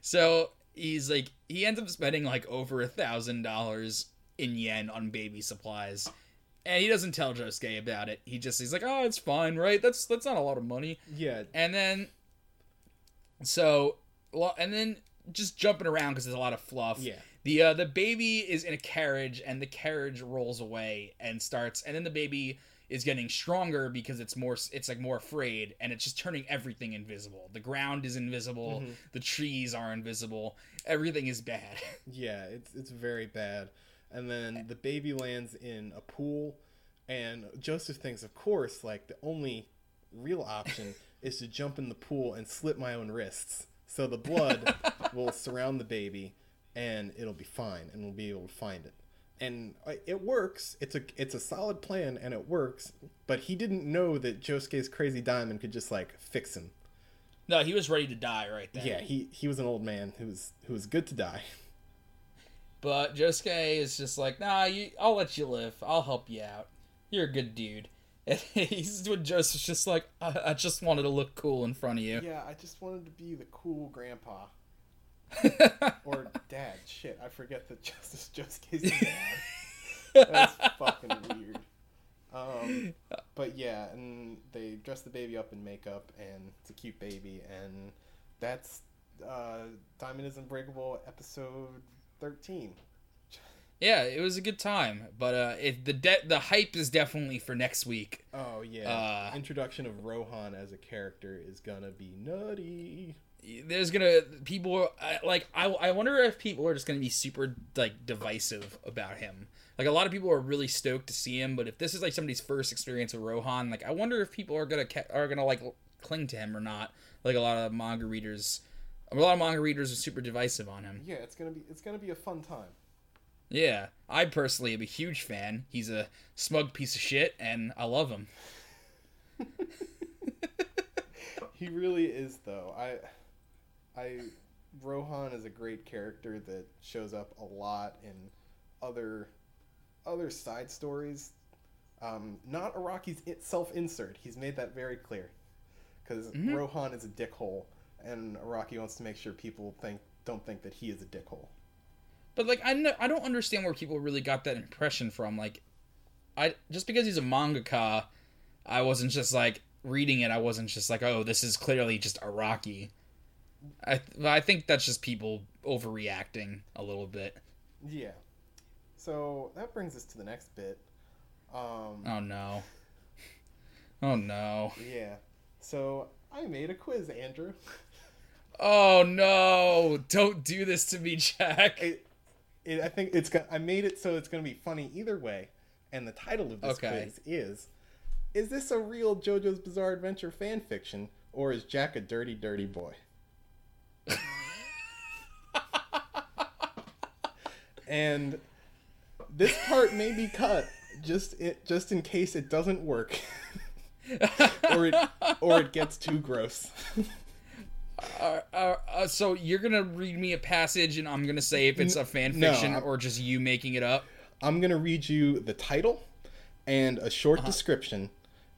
So he's like he ends up spending like over a thousand dollars in yen on baby supplies. And he doesn't tell Josuke about it. He just he's like, Oh, it's fine, right? That's that's not a lot of money. Yeah, And then so and then just jumping around because there's a lot of fluff. Yeah. The uh, the baby is in a carriage and the carriage rolls away and starts and then the baby is getting stronger because it's more it's like more afraid and it's just turning everything invisible. The ground is invisible, Mhm. the trees are invisible, everything is bad. (laughs) Yeah, it's it's very bad. And then the baby lands in a pool, and Joseph thinks, of course, like the only real option (laughs) is to jump in the pool and slit my own wrists, so the blood (laughs) will surround the baby, and it'll be fine, and we'll be able to find it. And it works. It's a it's a solid plan, and it works. But he didn't know that Josuke's crazy diamond could just like fix him. no, he was ready to die right there. Yeah, he he was an old man who was who was good to die. But Josuke is just like, nah, you, I'll let you live. I'll help you out. You're a good dude. (laughs) And he's when Joseph's just like, I, I just wanted to look cool in front of you. Yeah, I just wanted to be the cool grandpa. (laughs) or dad. Shit, I forget that Justice Josuke's (laughs) dad. That's fucking weird. Um, but yeah, and they dress the baby up in makeup, and it's a cute baby, and that's uh, Diamond is Unbreakable episode thirteen. Yeah, it was a good time, but uh, it, the de- the hype is definitely for next week. Oh yeah, Uh, introduction of Rohan as a character is gonna be nutty. There's gonna people like I I wonder if people are just gonna be super like divisive about him. Like a lot of people are really stoked to see him, but if this is like somebody's first experience with Rohan, like I wonder if people are gonna are gonna like cling to him or not. Like a lot of manga readers, a lot of manga readers are super divisive on him. Yeah, it's gonna be it's gonna be a fun time. Yeah, I personally am a huge fan. He's a smug piece of shit, and I love him. (laughs) He really is though. I I Rohan is a great character that shows up a lot in other other side stories. Um, not Araki's self insert. He's made that very clear. Because Rohan is a dickhole, and Araki wants to make sure people think don't think that he is a dickhole. But like I no, I don't understand where people really got that impression from. Like, I just because he's a mangaka, I wasn't just like reading it. I wasn't just like, oh, this is clearly just Araki. I I think that's just people overreacting a little bit. Yeah. So that brings us to the next bit. Um, Oh no. Oh no. Yeah. So I made a quiz, Andrew. (laughs) Oh no! Don't do this to me, Jack. it, it, I think it's got. I made it so it's going to be funny either way. And the title of this Okay. quiz is: Is this a real JoJo's Bizarre Adventure fan fiction, or is Jack a dirty, dirty boy? (laughs) and this part may be cut just it just in case it doesn't work, (laughs) or it or it gets too gross. (laughs) Uh, uh, uh, so you're gonna read me a passage, and I'm gonna say if it's a fan fiction I'm- or just you making it up. I'm gonna read you the title and a short Uh-huh. description,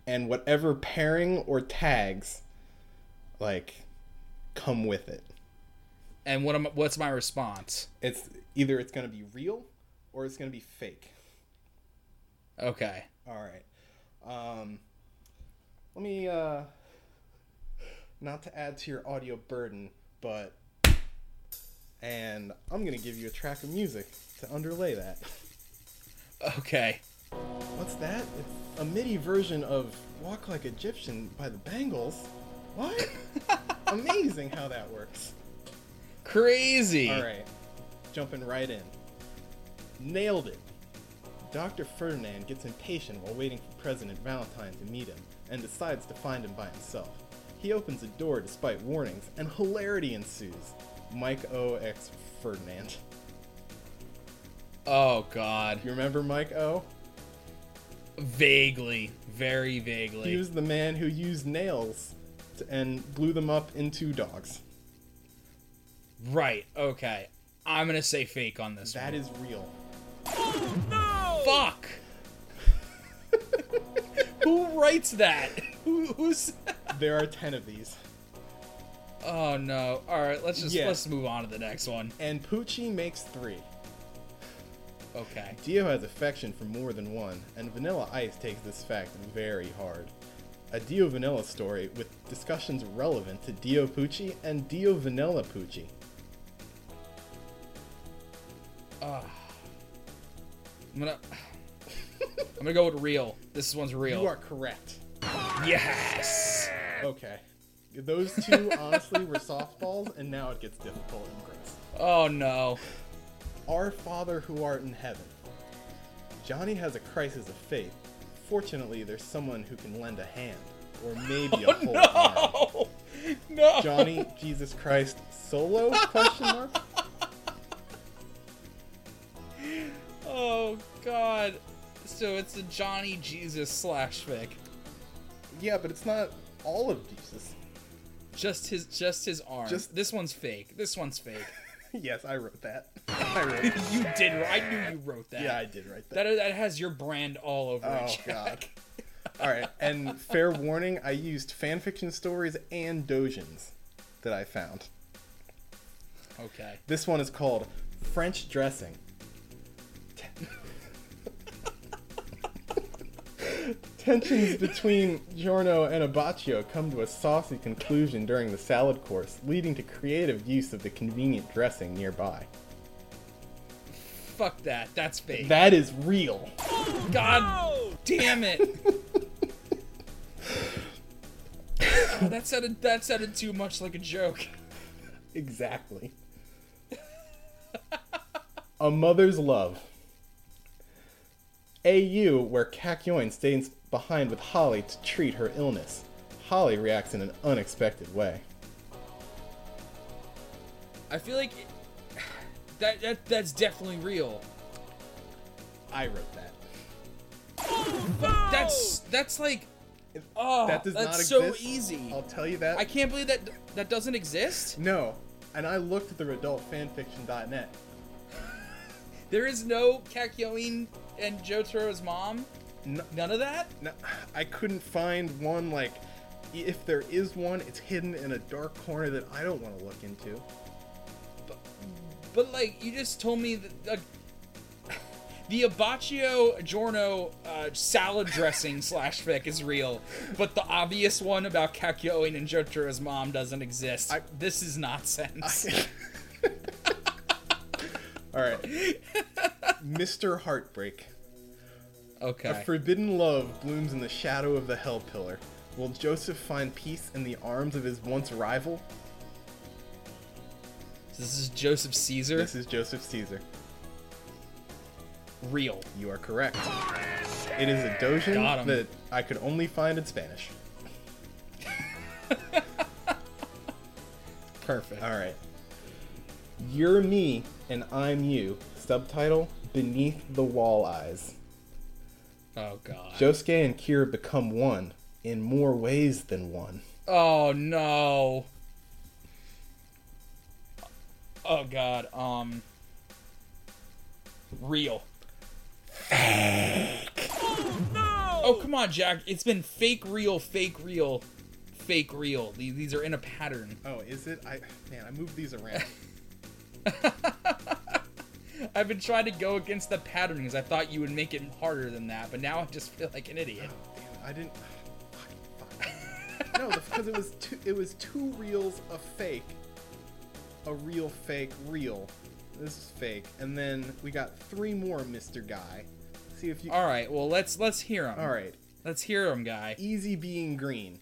and whatever pairing or tags, like, come with it. And what am what's my response? It's either it's gonna be real or it's gonna be fake. Okay. All right. Um, let me uh, not to add to your audio burden, but and I'm gonna give you a track of music to underlay that. Okay. What's that? It's a MIDI version of Walk Like Egyptian by the Bangles. What? (laughs) Amazing how that works. Crazy. All right, jumping right in. Nailed it. Dr. Ferdinand gets impatient while waiting for President Valentine to meet him and decides to find him by himself. He opens the door despite warnings, and hilarity ensues. Mike O. X. Ferdinand. Oh God. You remember Mike O? Vaguely, very vaguely. He was the man who used nails to, and blew them up into dogs. Right. Okay. I'm gonna say fake on this That one. is real. Oh no! Fuck. (laughs) Who writes that? (laughs) Who, who's? (laughs) There are ten of these. oh no. All right. Let's just Yeah. let's move on to the next one. And Poochie makes three. Okay. Dio has affection for more than one, and Vanilla Ice takes this fact very hard. A Dio Vanilla story with discussions relevant to Dio Poochie and Dio Vanilla Poochie. I'm gonna. I'm gonna go with real. This one's real. You are correct. Yes. Okay. Those two honestly were softballs, and now it gets difficult and gross. Oh no. Our Father who art in heaven. Johnny has a crisis of faith. Fortunately, there's someone who can lend a hand, or maybe a oh, whole arm. Oh (laughs) no. Johnny Jesus Christ solo? Question mark. God. So it's a Johnny Jesus slash fic. Yeah, but it's not all of Jesus. Just his just his arm. Just- this one's fake. This one's fake. (laughs) yes, I wrote that. I wrote (laughs) you did. I knew you wrote that. Yeah, I did write that. That that has your brand all over Oh it. Oh god. (laughs) All right, and fair warning, I used fanfiction stories and dojins that I found. Okay. This one is called French dressing. Tensions between Giorno and Abbacchio come to a saucy conclusion during the salad course, leading to creative use of the convenient dressing nearby. Fuck that. That's fake. That is real. God damn it. Oh, (laughs) that sounded that sounded too much like a joke. Exactly. a mother's love. AU, where Kakyoin stays behind with Holly to treat her illness. Holly reacts in an unexpected way. I feel like it- that, that that's definitely real. I wrote that. That's that's like oh that does that's not so exist. easy. I'll tell you that. I can't believe that that doesn't exist. No. And I looked at the adultfanfiction.net. (laughs) There is no Kakyoin and Jotaro's mom. No, None of that. no, I couldn't find one like if there is one, it's hidden in a dark corner that I don't want to look into. But like you just told me that uh, (laughs) the Abbacchio Giorno uh, salad dressing (laughs) slash fic is real, but the obvious one about Kakyoin and Jotaro's mom doesn't exist. I- this is nonsense. (laughs) All right. Mr. Heartbreak. A forbidden love blooms in the shadow of the Hell Pillar. Will Joseph find peace in the arms of his once rival? this is Joseph Caesar. This is Joseph Caesar. real. You are correct. It is a dojin that I could only find in Spanish. (laughs) Perfect. All right. You're me and I'm you. Subtitle Beneath the Wall Eyes. Oh god. Josuke and Kira become one in more ways than one. Oh no. Oh god. Um. Real. Fake. Oh no. Oh come on, Jack. It's been fake, real, fake, real, fake, real. These, these are in a pattern. Oh, is it? I man, I moved these around. (laughs) I've been trying to go against the pattern because I thought you would make it harder than that, but now I just feel like an idiot. Oh, damn I didn't. No, because it was two. It was two reels of fake, a real fake real. This is fake, and then we got three more, Mister Guy. See if you. All right. Well, let's let's hear him. All right. Let's hear him, guy. Easy being green.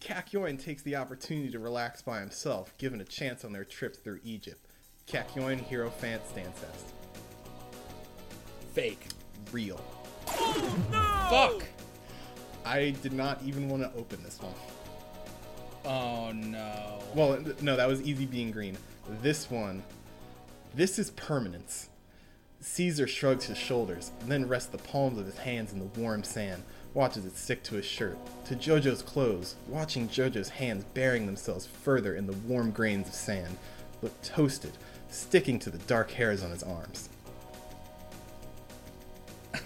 Kakyoin takes the opportunity to relax by himself, given a chance on their trip through Egypt. Kakyoin Hierophant Stancest. Fake. Real. Fuck. I did not even want to open this one. Oh no. Well, no, that was easy being green. This one, this is permanence. Caesar shrugs his shoulders, and then rests the palms of his hands in the warm sand, watches it stick to his shirt, to Jojo's clothes, watching Jojo's hands burying themselves further in the warm grains of sand, look toasted, sticking to the dark hairs on his arms. (laughs)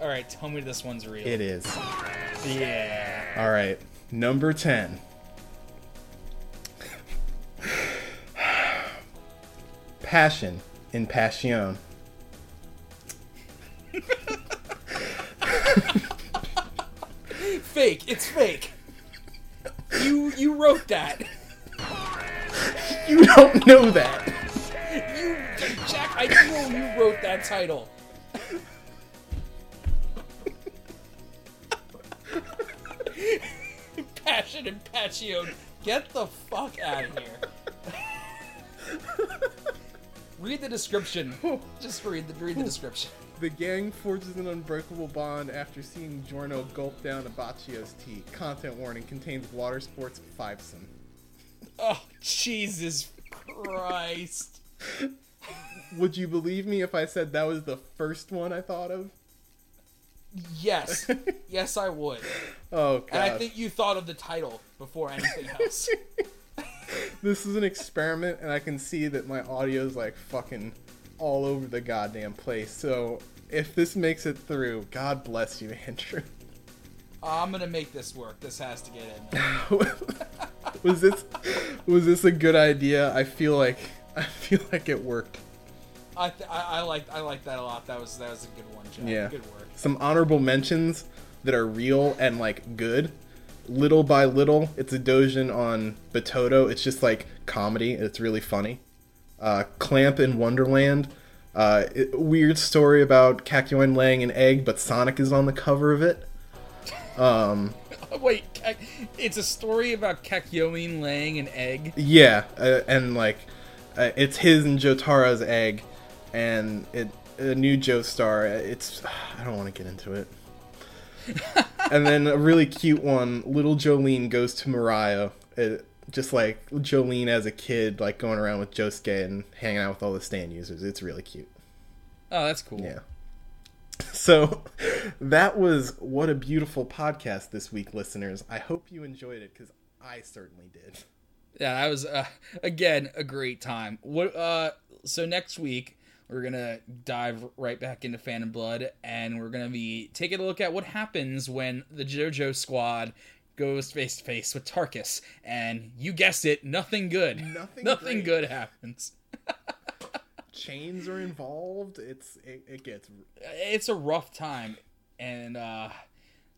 All right, tell me this one's real. It is. Yeah. All right, number 10. (sighs) Passion in Passion. (laughs) Fake. It's fake. You you wrote that. You don't know that. You Jack, I know you wrote that title. Passion and Passion. Get the fuck out of here. read the description. Just read the read the description. The gang forges an unbreakable bond after seeing Giorno gulp down Abbacchio's tea. Content warning contains water sports fivesome. Oh Jesus Christ. Would you believe me if I said that was the first one I thought of? Yes. (laughs) Yes, I would. Oh god. And I think you thought of the title before anything else. (laughs) this is an experiment and I can see that my audio is like fucking all over the goddamn place. So if this makes it through, God bless you, Andrew. I'm gonna make this work. This has to get in. (laughs) (laughs) was this was this a good idea? I feel like I feel like it worked. I, th- I I like I like that a lot. That was that was a good one, Jack. Yeah. Good work. Some honorable mentions that are real and like good. Little by little, it's a dojin on Batoto. It's just like comedy. It's really funny. Uh, Clamp in Wonderland. Uh, it- weird story about Kakyoin laying an egg, but Sonic is on the cover of it. Um, (laughs) wait, it's a story about Kakyoin laying an egg. Yeah, uh, and like uh, it's his and Jotaro's egg, and it a new Joestar. It's (sighs) I don't want to get into it. (laughs) and then a really cute one, little Jolyne goes to Morioh. It, just like Jolyne as a kid, like going around with Josuke and hanging out with all the stand users. It's really cute. Oh, that's cool. Yeah. (laughs) So that was what a beautiful podcast this week, listeners. I hope you enjoyed it because I certainly did. Yeah, that was uh, again a great time. What? Uh, so next week we're gonna dive right back into Phantom Blood, and we're gonna be taking a look at what happens when the JoJo Squad goes face to face with Tarkus, and you guessed it, nothing good. Nothing nothing great. good happens. (laughs) chains are involved. It's it, it gets It's a rough time, and uh,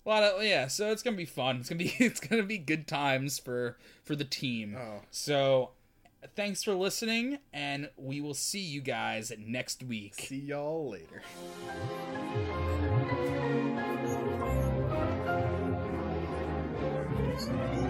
a lot of yeah. So it's gonna be fun. It's gonna be (laughs) it's gonna be good times for for the team. Oh. So thanks for listening, and we will see you guys next week. see y'all later. Thank (laughs)